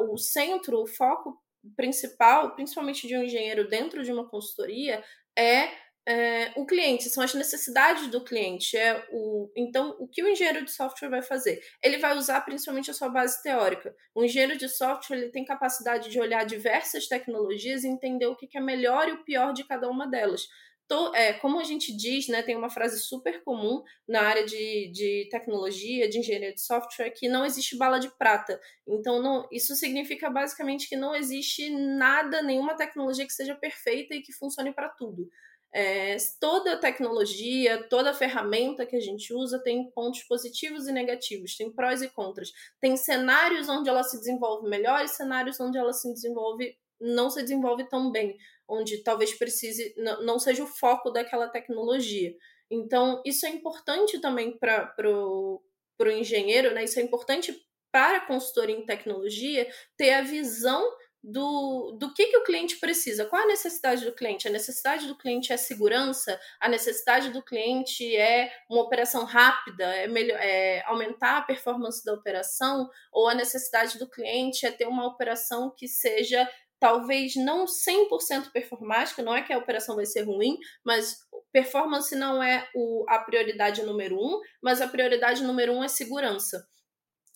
o centro, o foco principal, principalmente de um engenheiro dentro de uma consultoria, é, é, o cliente, são as necessidades do cliente. É o, então, o que o engenheiro de software vai fazer? Ele vai usar principalmente a sua base teórica. O engenheiro de software ele tem capacidade de olhar diversas tecnologias e entender o que é melhor e o pior de cada uma delas to, é, como a gente diz, né, tem uma frase super comum na área de, de tecnologia, de engenharia de software, que não existe bala de prata. Então, não, isso significa basicamente que não existe nada, nenhuma tecnologia que seja perfeita e que funcione para tudo. É, toda tecnologia, toda ferramenta que a gente usa tem pontos positivos e negativos, tem prós e contras. Tem cenários onde ela se desenvolve melhor e cenários onde ela se desenvolve não se desenvolve tão bem, onde talvez precise não seja o foco daquela tecnologia. Então, isso é importante também para o engenheiro, né? Isso é importante para a consultoria em tecnologia ter a visão do, do que, que o cliente precisa, qual a necessidade do cliente? A necessidade do cliente é segurança, a necessidade do cliente é uma operação rápida, é, melhor, é aumentar a performance da operação, ou a necessidade do cliente é ter uma operação que seja talvez não 100% performática, não é que a operação vai ser ruim, mas performance não é o, a prioridade número um, mas a prioridade número um é segurança.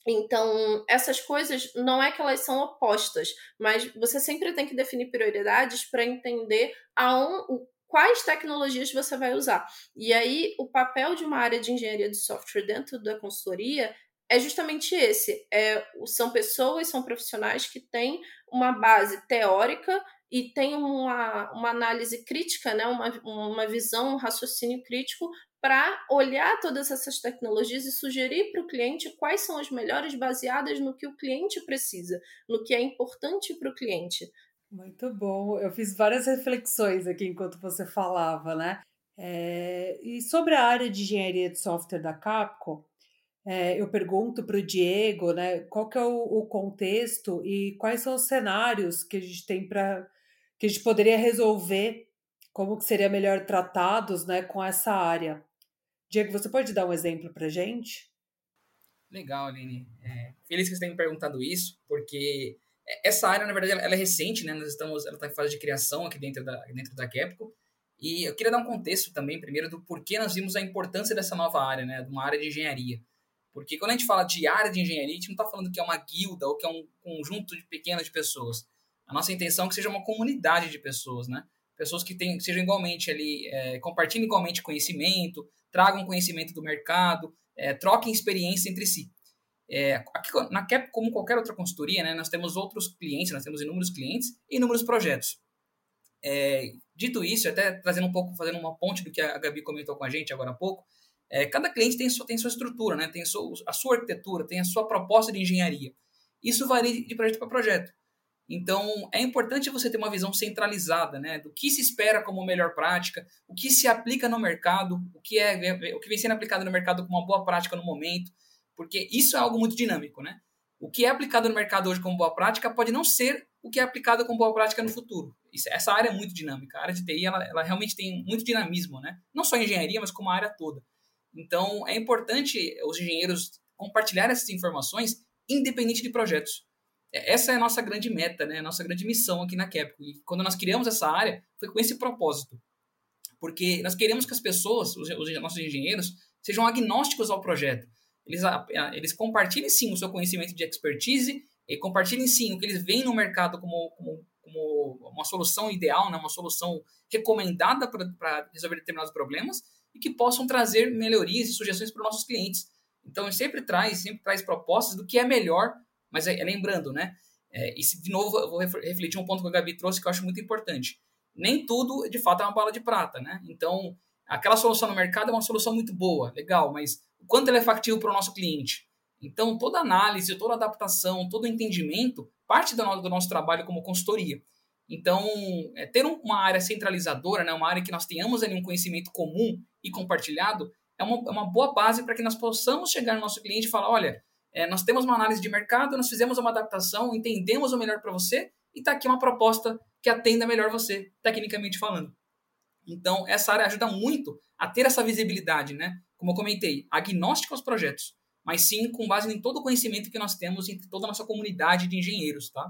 Então, essas coisas não é que elas são opostas, mas você sempre tem que definir prioridades para entender quais tecnologias você vai usar. E aí, o papel de uma área de engenharia de software dentro da consultoria é justamente esse. É, são pessoas, são profissionais que têm uma base teórica e têm uma, uma análise crítica, né? uma, uma visão, um raciocínio crítico para olhar todas essas tecnologias e sugerir para o cliente quais são as melhores baseadas no que o cliente precisa, no que é importante para o cliente. Muito bom. Eu fiz várias reflexões aqui enquanto você falava, né? É, e sobre a área de engenharia de software da Capcom, é, eu pergunto para o Diego, né, qual que é o, o, contexto e quais são os cenários que a gente tem para que a gente poderia resolver, como que seria melhor tratados, né, com essa área. Diego, você pode dar um exemplo para gente? Legal, Aline. É, feliz que você tenha me perguntado isso, porque essa área, na verdade, ela é recente, né? Nós estamos, ela está em fase de criação aqui dentro da, dentro da Capcom. E eu queria dar um contexto também, primeiro, do porquê nós vimos a importância dessa nova área, né? De uma área de engenharia. Porque quando a gente fala de área de engenharia, a gente não está falando que é uma guilda ou que é um conjunto de pequenas pessoas. A nossa intenção é que seja uma comunidade de pessoas, né? Pessoas que tenham, sejam igualmente ali, é, compartilhem igualmente conhecimento, tragam conhecimento do mercado, é, troquem experiência entre si. É, aqui na CAP, como qualquer outra consultoria, né, nós temos outros clientes, nós temos inúmeros clientes e inúmeros projetos. É, dito isso, até trazendo um pouco, fazendo uma ponte do que a Gabi comentou com a gente agora há pouco, é, cada cliente tem sua, tem sua estrutura, né, tem a sua, a sua arquitetura, tem a sua proposta de engenharia. Isso varia de projeto para projeto. Então, é importante você ter uma visão centralizada, né, do que se espera como melhor prática, o que se aplica no mercado, o que é o que vem sendo aplicado no mercado como uma boa prática no momento, porque isso é algo muito dinâmico, né? O que é aplicado no mercado hoje como boa prática pode não ser o que é aplicado como boa prática no futuro. Isso, essa área é muito dinâmica. A área de TI, ela, ela realmente tem muito dinamismo, né? Não só a engenharia, mas como a área toda. Então, é importante os engenheiros compartilhar essas informações independente de projetos. É, essa é a nossa grande meta, né? a nossa grande missão aqui na Capcom. E quando nós criamos essa área, foi com esse propósito. Porque nós queremos que as pessoas, os, os nossos engenheiros, sejam agnósticos ao projeto. Eles, eles compartilhem sim o seu conhecimento de expertise e compartilhem sim o que eles veem no mercado como, como, como uma solução ideal, né? uma solução recomendada para resolver determinados problemas e que possam trazer melhorias e sugestões para os nossos clientes. Então, sempre traz, sempre traz propostas do que é melhor mas é, é lembrando, né? É, e se, de novo, eu vou refletir um ponto que a Gabi trouxe que eu acho muito importante. Nem tudo, de fato, é uma bala de prata, né? Então, aquela solução no mercado é uma solução muito boa, legal, mas o quanto ela é factível para o nosso cliente? Então, toda análise, toda adaptação, todo entendimento parte do nosso trabalho como consultoria. Então, é, ter uma área centralizadora, né, uma área que nós tenhamos ali um conhecimento comum e compartilhado, é uma, é uma boa base para que nós possamos chegar no nosso cliente e falar: olha, é, nós temos uma análise de mercado, nós fizemos uma adaptação, entendemos o melhor para você e está aqui uma proposta que atenda melhor você, tecnicamente falando. Então, essa área ajuda muito a ter essa visibilidade, né? Como eu comentei, agnóstico aos projetos, mas sim com base em todo o conhecimento que nós temos entre toda a nossa comunidade de engenheiros, tá?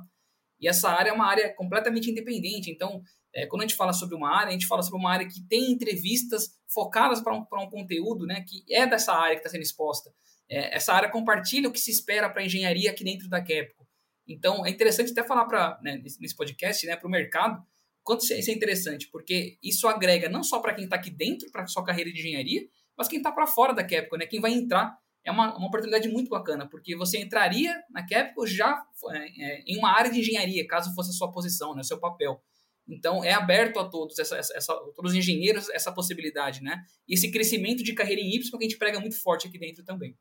E essa área é uma área completamente independente. Então, é, quando a gente fala sobre uma área, a gente fala sobre uma área que tem entrevistas focadas para um, um conteúdo, né? Que é dessa área que está sendo exposta é, essa área compartilha o que se espera para a engenharia aqui dentro da Capcom. Então, é interessante até falar para né, nesse podcast né, para o mercado quanto isso é interessante, porque isso agrega não só para quem está aqui dentro, para sua carreira de engenharia, mas quem está para fora da Capcom, né, quem vai entrar. É uma, uma oportunidade muito bacana, porque você entraria na Capcom já é, é, em uma área de engenharia, caso fosse a sua posição, né, o seu papel. Então, é aberto a todos, essa, essa, todos os engenheiros, essa possibilidade, né? E esse crescimento de carreira em Y que a gente prega muito forte aqui dentro também.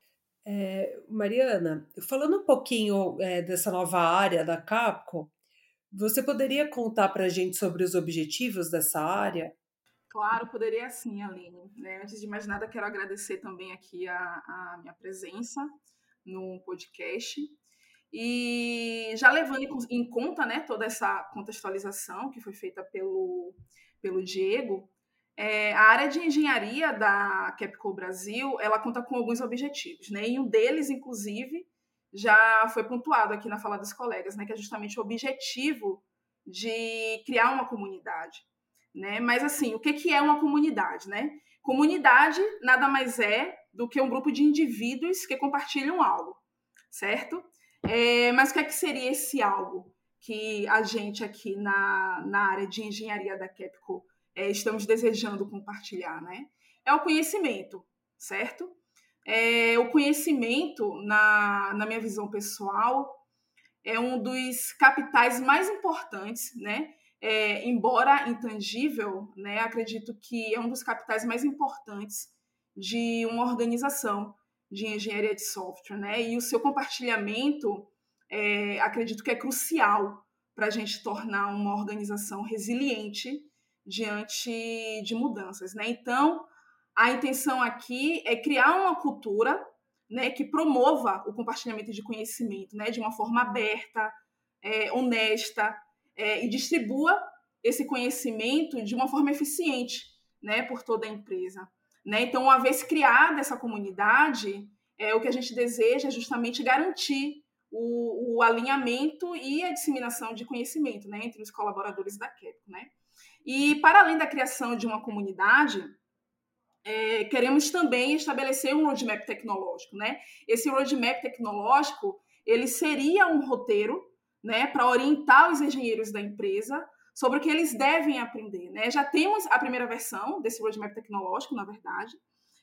É, Mariana, falando um pouquinho é, dessa nova área da Capco, você poderia contar para a gente sobre os objetivos dessa área? Claro, poderia sim, Aline. Né? Antes de mais nada, quero agradecer também aqui a, a minha presença no podcast. E já levando em conta né, toda essa contextualização que foi feita pelo, pelo Diego, é, a área de engenharia da Capco Brasil, ela conta com alguns objetivos, né? E um deles, inclusive, já foi pontuado aqui na fala dos colegas, né? Que é justamente o objetivo de criar uma comunidade, né? Mas assim, o que que é uma comunidade, né? Comunidade nada mais é do que um grupo de indivíduos que compartilham algo, certo? É, mas o que, é que seria esse algo que a gente aqui na, na área de engenharia da Capco é, estamos desejando compartilhar, né? É o conhecimento, certo? É, o conhecimento, na, na minha visão pessoal, é um dos capitais mais importantes, né? É, embora intangível, né, acredito que é um dos capitais mais importantes de uma organização de engenharia de software, né? E o seu compartilhamento, é, acredito que é crucial para a gente tornar uma organização resiliente diante de mudanças, né? Então, a intenção aqui é criar uma cultura, né, que promova o compartilhamento de conhecimento, né, de uma forma aberta, é, honesta é, e distribua esse conhecimento de uma forma eficiente, né, por toda a empresa. Né? Então, uma vez criada essa comunidade, é, o que a gente deseja é justamente garantir o, o alinhamento e a disseminação de conhecimento né, entre os colaboradores da CAP. Né? E, para além da criação de uma comunidade, é, queremos também estabelecer um roadmap tecnológico. Né? Esse roadmap tecnológico ele seria um roteiro né, para orientar os engenheiros da empresa sobre o que eles devem aprender. Né? Já temos a primeira versão desse roadmap tecnológico, na verdade,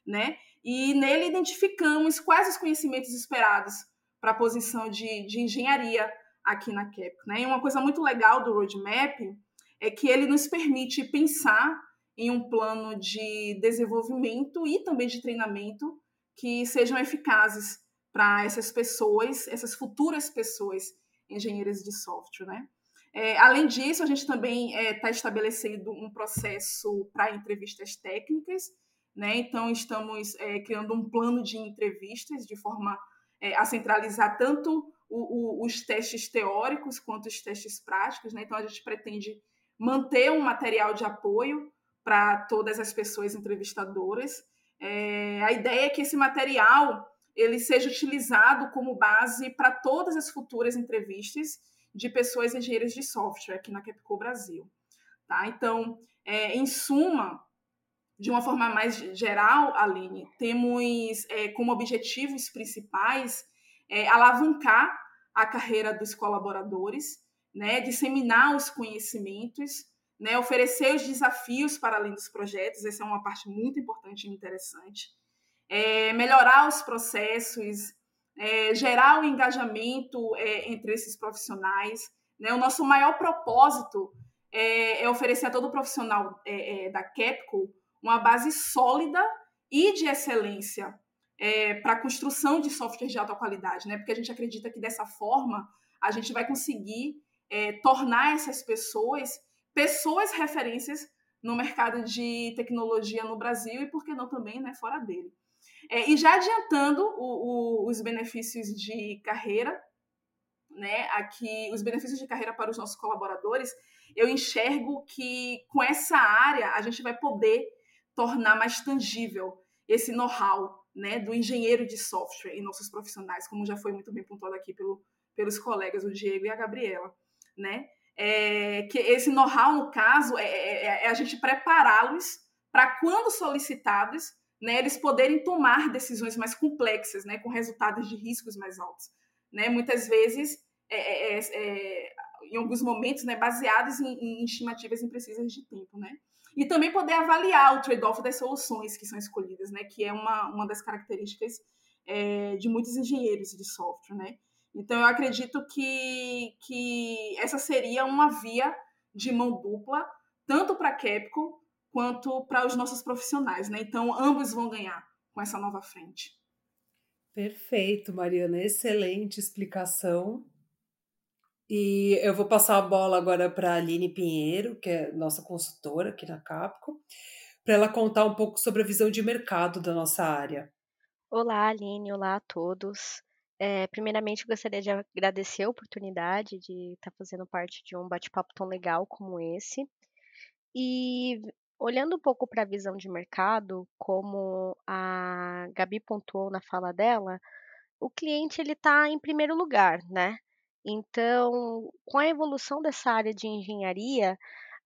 né? e nele identificamos quais os conhecimentos esperados para a posição de, de engenharia aqui na CAP. Né? E uma coisa muito legal do roadmap é que ele nos permite pensar em um plano de desenvolvimento e também de treinamento que sejam eficazes para essas pessoas, essas futuras pessoas engenheiras de software, né? É, além disso, a gente também está é, tá estabelecendo um processo para entrevistas técnicas, né? Então, estamos é, criando um plano de entrevistas de forma é, a centralizar tanto o, o, os testes teóricos quanto os testes práticos, né? Então, a gente pretende manter um material de apoio para todas as pessoas entrevistadoras. É, a ideia é que esse material ele seja utilizado como base para todas as futuras entrevistas de pessoas engenheiras de software aqui na Capco Brasil. Tá? Então, é, em suma, de uma forma mais geral, Aline, temos é, como objetivos principais é, alavancar a carreira dos colaboradores, né, disseminar os conhecimentos, né, oferecer os desafios para além dos projetos, essa é uma parte muito importante e interessante, é, melhorar os processos, é, gerar o engajamento é, entre esses profissionais. Né? O nosso maior propósito é, é oferecer a todo profissional é, é, da Capco uma base sólida e de excelência para a construção de softwares de alta qualidade, né? porque a gente acredita que dessa forma a gente vai conseguir tornar essas pessoas pessoas referências no mercado de tecnologia no Brasil e, por que não, também né, fora dele. É, e já adiantando o, o, os benefícios de carreira, né, aqui os benefícios de carreira para os nossos colaboradores, eu enxergo que com essa área a gente vai poder tornar mais tangível esse know-how né, do engenheiro de software em nossos profissionais, como já foi muito bem pontuado aqui pelo, pelos colegas, o Diego e a Gabriela. Né? É, que esse know-how, no caso, é, é, é a gente prepará-los para, quando solicitados, né, eles poderem tomar decisões mais complexas, né, com resultados de riscos mais altos. Né? Muitas vezes, é, é, é, é em alguns momentos, né, baseados em, em, estimativas imprecisas de tempo. Né? E também poder avaliar o trade-off das soluções que são escolhidas, né, que é uma, uma das características é, de muitos engenheiros de software. Né? Então, eu acredito que, que essa seria uma via de mão dupla, tanto para a Capcom quanto para os nossos profissionais. Né? Então, ambos vão ganhar com essa nova frente. Perfeito, Mariana. Excelente explicação. E eu vou passar a bola agora para a Aline Pinheiro, que é nossa consultora aqui na Capcom, para ela contar um pouco sobre a visão de mercado da nossa área. Olá, Aline. Olá a todos. É, primeiramente, gostaria de agradecer a oportunidade de estar fazendo parte de um bate-papo tão legal como esse. E olhando um pouco para a visão de mercado, como a Gabi pontuou na fala dela, o cliente ele está em primeiro lugar, né? Então, com a evolução dessa área de engenharia,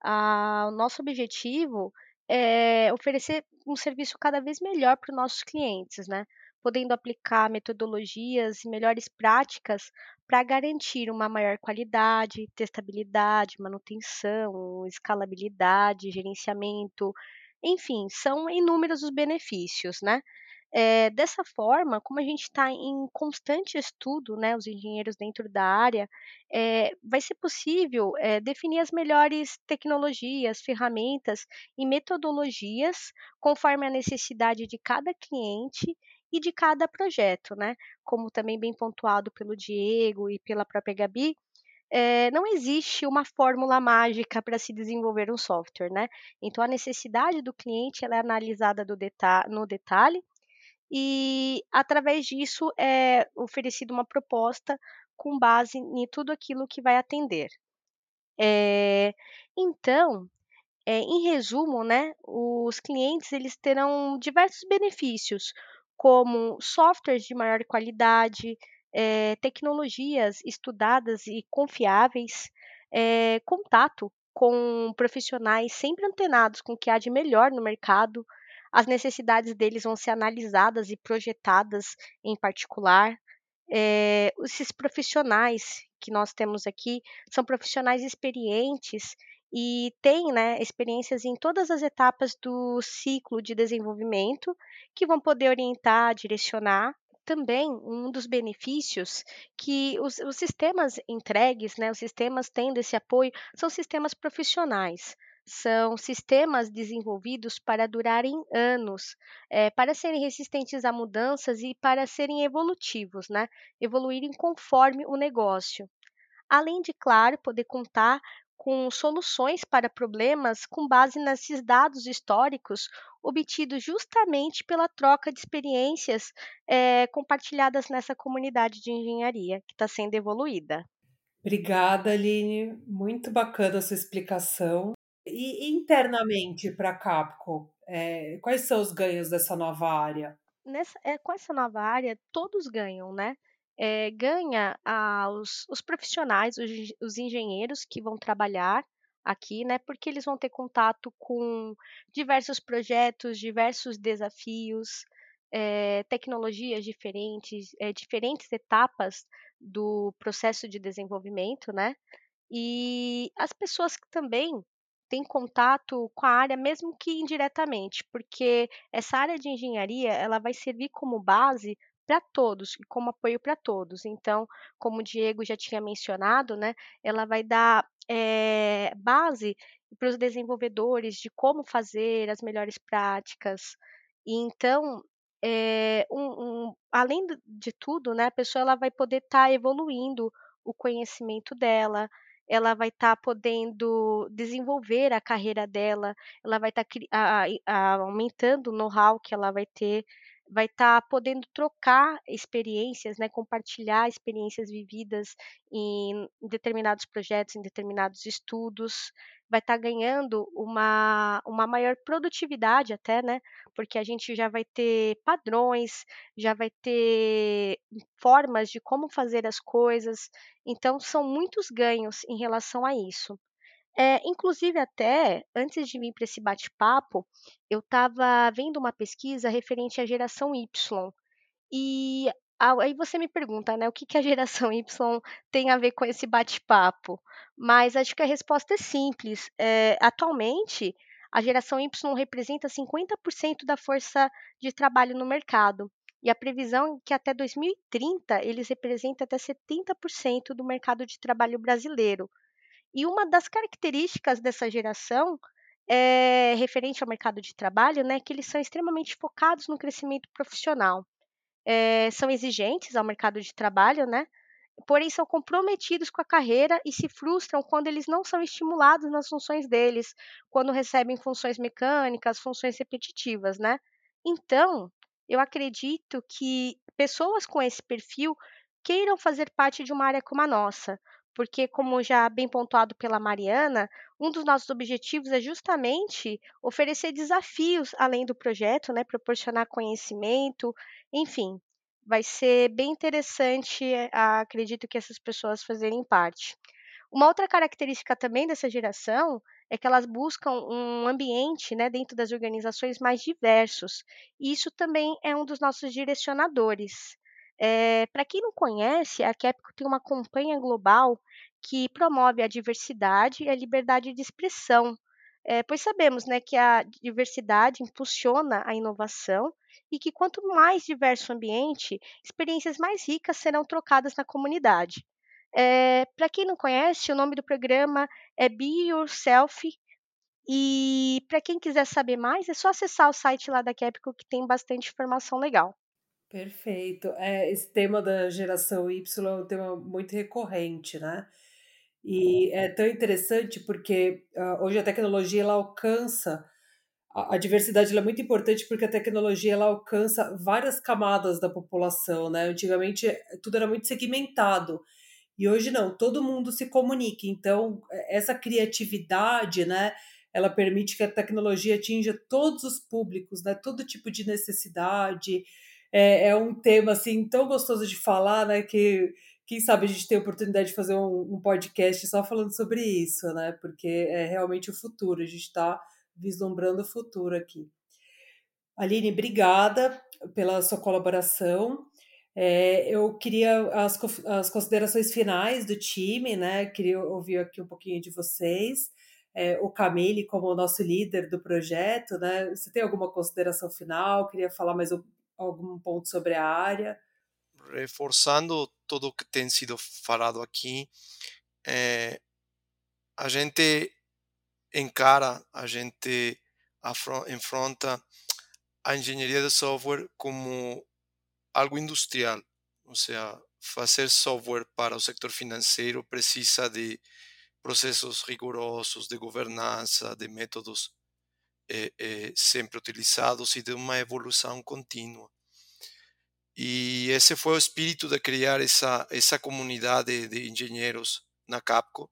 a, o nosso objetivo é oferecer um serviço cada vez melhor para os nossos clientes, né? Podendo aplicar metodologias e melhores práticas para garantir uma maior qualidade, testabilidade, manutenção, escalabilidade, gerenciamento, enfim, são inúmeros os benefícios, né? É, dessa forma, como a gente está em constante estudo, né, os engenheiros dentro da área, é, vai ser possível é, definir as melhores tecnologias, ferramentas e metodologias conforme a necessidade de cada cliente e de cada projeto, né? Como também bem pontuado pelo Diego e pela própria Gabi, é, não existe uma fórmula mágica para se desenvolver um software, né? Então a necessidade do cliente é analisada deta no detalhe e através disso é oferecida uma proposta com base em tudo aquilo que vai atender. É, então, é, em resumo, né, os clientes eles terão diversos benefícios, como softwares de maior qualidade, é, tecnologias estudadas e confiáveis, é, contato com profissionais sempre antenados com o que há de melhor no mercado, as necessidades deles vão ser analisadas e projetadas em particular. É, esses profissionais que nós temos aqui são profissionais experientes e têm né, experiências em todas as etapas do ciclo de desenvolvimento que vão poder orientar, direcionar. Também um dos benefícios que os, os sistemas entregues, né, os sistemas tendo esse apoio, são sistemas profissionais são sistemas desenvolvidos para durarem anos, é, para serem resistentes a mudanças e para serem evolutivos, né? Evoluírem conforme o negócio. Além de, claro, poder contar com soluções para problemas com base nesses dados históricos obtidos justamente pela troca de experiências é, compartilhadas nessa comunidade de engenharia que está sendo evoluída. Obrigada, Aline. Muito bacana a sua explicação. E internamente para a Capco, é, quais são os ganhos dessa nova área? Nessa, é, com essa nova área, todos ganham, né? É, ganha ah, os, profissionais, os, os engenheiros que vão trabalhar aqui, né? Porque eles vão ter contato com diversos projetos, diversos desafios, é, tecnologias diferentes, é, diferentes etapas do processo de desenvolvimento, né? E as pessoas que também tem contato com a área, mesmo que indiretamente, porque essa área de engenharia ela vai servir como base para todos como apoio para todos. Então, como o Diego já tinha mencionado, né, ela vai dar é, base para os desenvolvedores de como fazer as melhores práticas. E então, é, um, um, além de tudo, né, a pessoa ela vai poder estar tá evoluindo o conhecimento dela, ela vai estar tá podendo desenvolver a carreira dela, ela vai estar tá aumentando o know-how que ela vai ter, vai estar tá podendo trocar experiências, né, compartilhar experiências vividas em determinados projetos, em determinados estudos, vai estar ganhando uma, uma maior produtividade até, né, porque a gente já vai ter padrões, já vai ter formas de como fazer as coisas, então são muitos ganhos em relação a isso. É, inclusive, até antes de vir para esse bate-papo, eu estava vendo uma pesquisa referente à geração Y. E aí você me pergunta, né, o que, que a geração Y tem a ver com esse bate-papo? Mas acho que a resposta é simples. É, atualmente, a geração Y representa 50% da força de trabalho no mercado. E a previsão é que até 2030 eles representam até 70% do mercado de trabalho brasileiro. E uma das características dessa geração é referente ao mercado de trabalho, né, que eles são extremamente focados no crescimento profissional. É, são exigentes ao mercado de trabalho, né? porém são comprometidos com a carreira e se frustram quando eles não são estimulados nas funções deles, quando recebem funções mecânicas, funções repetitivas, né? Então, eu acredito que pessoas com esse perfil queiram fazer parte de uma área como a nossa, porque, como já bem pontuado pela Mariana, um dos nossos objetivos é justamente oferecer desafios além do projeto, né? Proporcionar conhecimento, enfim, vai ser bem interessante, eh, acredito que essas pessoas fazerem parte. Uma outra característica também dessa geração é que elas buscam um ambiente, né, dentro das organizações mais diversos. E isso também é um dos nossos direcionadores. É, Para quem não conhece, a Capco tem uma campanha global que promove a diversidade e a liberdade de expressão, é, pois sabemos né, que a diversidade impulsiona a inovação e que quanto mais diverso o ambiente, experiências mais ricas serão trocadas na comunidade. É, Para quem não conhece, o nome do programa é Be Yourself. E para quem quiser saber mais, é só acessar o site lá da Capco que tem bastante informação legal. Perfeito. É, esse tema da geração Y é um tema muito recorrente, né? E é tão interessante porque uh, hoje a tecnologia ela alcança a, a diversidade é muito importante porque a tecnologia ela alcança várias camadas da população, né? Antigamente tudo era muito segmentado e hoje não, todo mundo se comunica. Então essa criatividade, né? Ela permite que a tecnologia atinja todos os públicos, né? Todo tipo de necessidade. É, é um tema assim tão gostoso de falar, né? Que quem sabe a gente tem a oportunidade de fazer um, um, podcast só falando sobre isso, né? Porque é realmente o futuro, a gente está vislumbrando o futuro aqui. Aline, obrigada pela sua colaboração. É, eu queria as, as considerações finais do time, né? Queria ouvir aqui um pouquinho de vocês. É, o Camille, como nosso líder do projeto, né? Você tem alguma consideração final? Queria falar mais um, algum ponto sobre a área? reforçando tudo o que tem sido falado aqui, é, a gente encara, a gente enfrenta a engenharia de software como algo industrial, ou seja, fazer software para o sector financeiro precisa de processos rigorosos de governança, de métodos eh, eh, sempre utilizados e de uma evolução contínua. E esse foi o espírito de criar essa, essa comunidade de engenheiros na Capco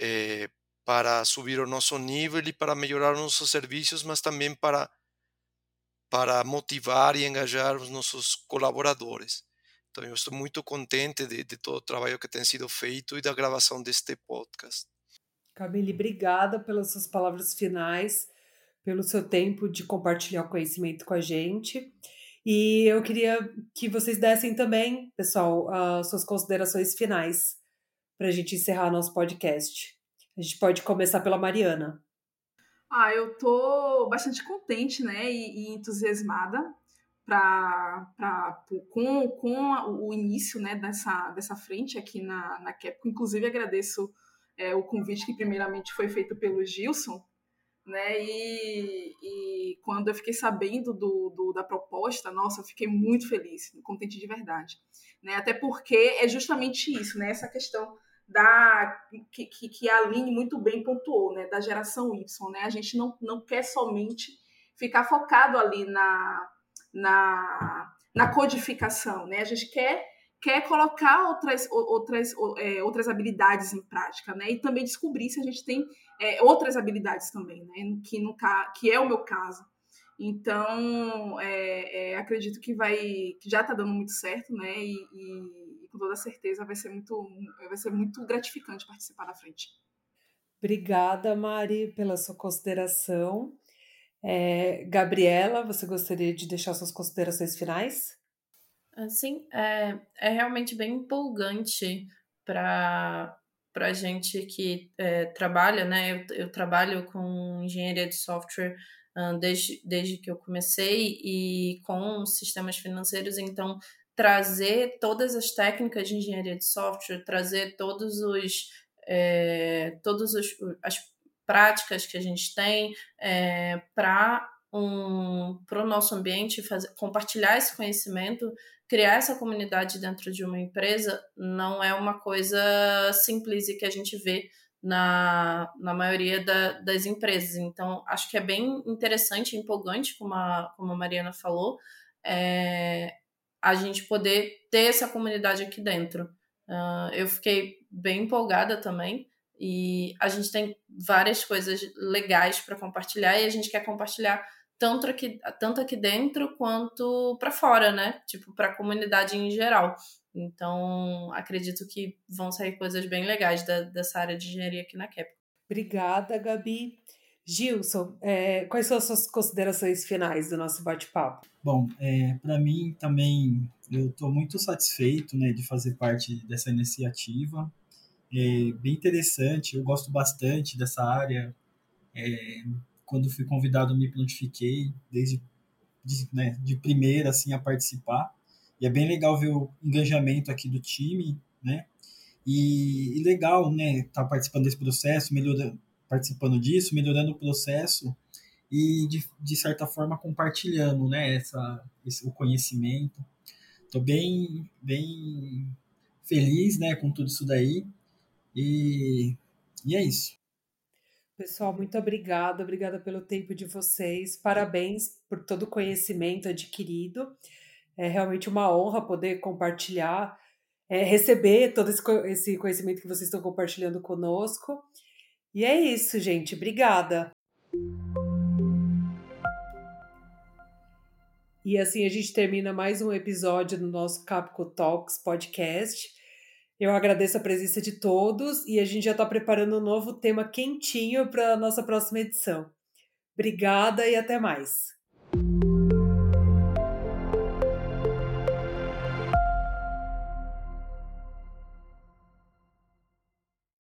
eh, para subir o nosso nível e para melhorar os nossos serviços, mas também para, para motivar e engajar os nossos colaboradores. Então, eu estou muito contente de, de todo o trabalho que tem sido feito e da gravação deste podcast. Camille, obrigada pelas suas palavras finais, pelo seu tempo de compartilhar o conhecimento com a gente. E eu queria que vocês dessem também, pessoal, as suas considerações finais para a gente encerrar nosso podcast. A gente pode começar pela Mariana. Ah, eu tô bastante contente, né, e, e entusiasmada pra, pra, com, com o início, né, dessa, dessa frente aqui na, na Capcom. Inclusive, agradeço é, o convite que primeiramente foi feito pelo Gilson, né? E, e quando eu fiquei sabendo do, do, da proposta, nossa, eu fiquei muito feliz, contente de verdade, né? Até porque é justamente isso, né? Essa questão da que, que, que a Aline muito bem pontuou, né? Da geração Y, né? A gente não, não quer somente ficar focado ali na, na, na codificação, né? A gente quer quer colocar outras, outras, é, outras habilidades em prática, né? E também descobrir se a gente tem é, outras habilidades também, né? Que, no, que é o meu caso. Então, é, é, acredito que vai, que já está dando muito certo, né? E, e, e, com toda certeza vai ser muito, vai ser muito gratificante participar da frente. Obrigada, Mari, pela sua consideração. É, Gabriela, você gostaria de deixar suas considerações finais? Sim, é, é realmente bem empolgante para para gente que é, trabalha, né? Eu, eu, trabalho com engenharia de software desde, desde que eu comecei e com sistemas financeiros, então trazer todas as técnicas de engenharia de software, trazer todos os é, todas as, as, práticas que a gente tem é, para um, o nosso ambiente, fazer, compartilhar esse conhecimento, criar essa comunidade dentro de uma empresa, não é uma coisa simples e que a gente vê na, na maioria da, das empresas. Então, acho que é bem interessante empolgante, como a, como a Mariana falou, é, a gente poder ter essa comunidade aqui dentro. Uh, eu fiquei bem empolgada também e a gente tem várias coisas legais para compartilhar e a gente quer compartilhar tanto aqui, tanto aqui dentro quanto para fora, né? Tipo, para a comunidade em geral. Então, acredito que vão sair coisas bem legais da, dessa área de engenharia aqui na CAP. Obrigada, Gabi. Gilson, é, quais são as suas considerações finais do nosso bate-papo? Bom, é, para mim também eu estou muito satisfeito né, de fazer parte dessa iniciativa. É bem interessante, eu gosto bastante dessa área. É, quando fui convidado, me prontifiquei desde de, né, de primeira assim, a participar. E é bem legal ver o engajamento aqui do time, né? E, e legal, né, estar tá participando desse processo, melhorando, participando disso, melhorando o processo e de, de certa forma compartilhando, né, essa, esse, o conhecimento. Estou bem, bem feliz, né, com tudo isso daí e, e é isso. Pessoal, muito obrigada, obrigada pelo tempo de vocês, parabéns por todo o conhecimento adquirido. É realmente uma honra poder compartilhar, é, receber todo esse conhecimento que vocês estão compartilhando conosco. E é isso, gente. Obrigada. E assim a gente termina mais um episódio do nosso Capco Talks podcast. Eu agradeço a presença de todos e a gente já está preparando um novo tema quentinho para a nossa próxima edição. Obrigada e até mais.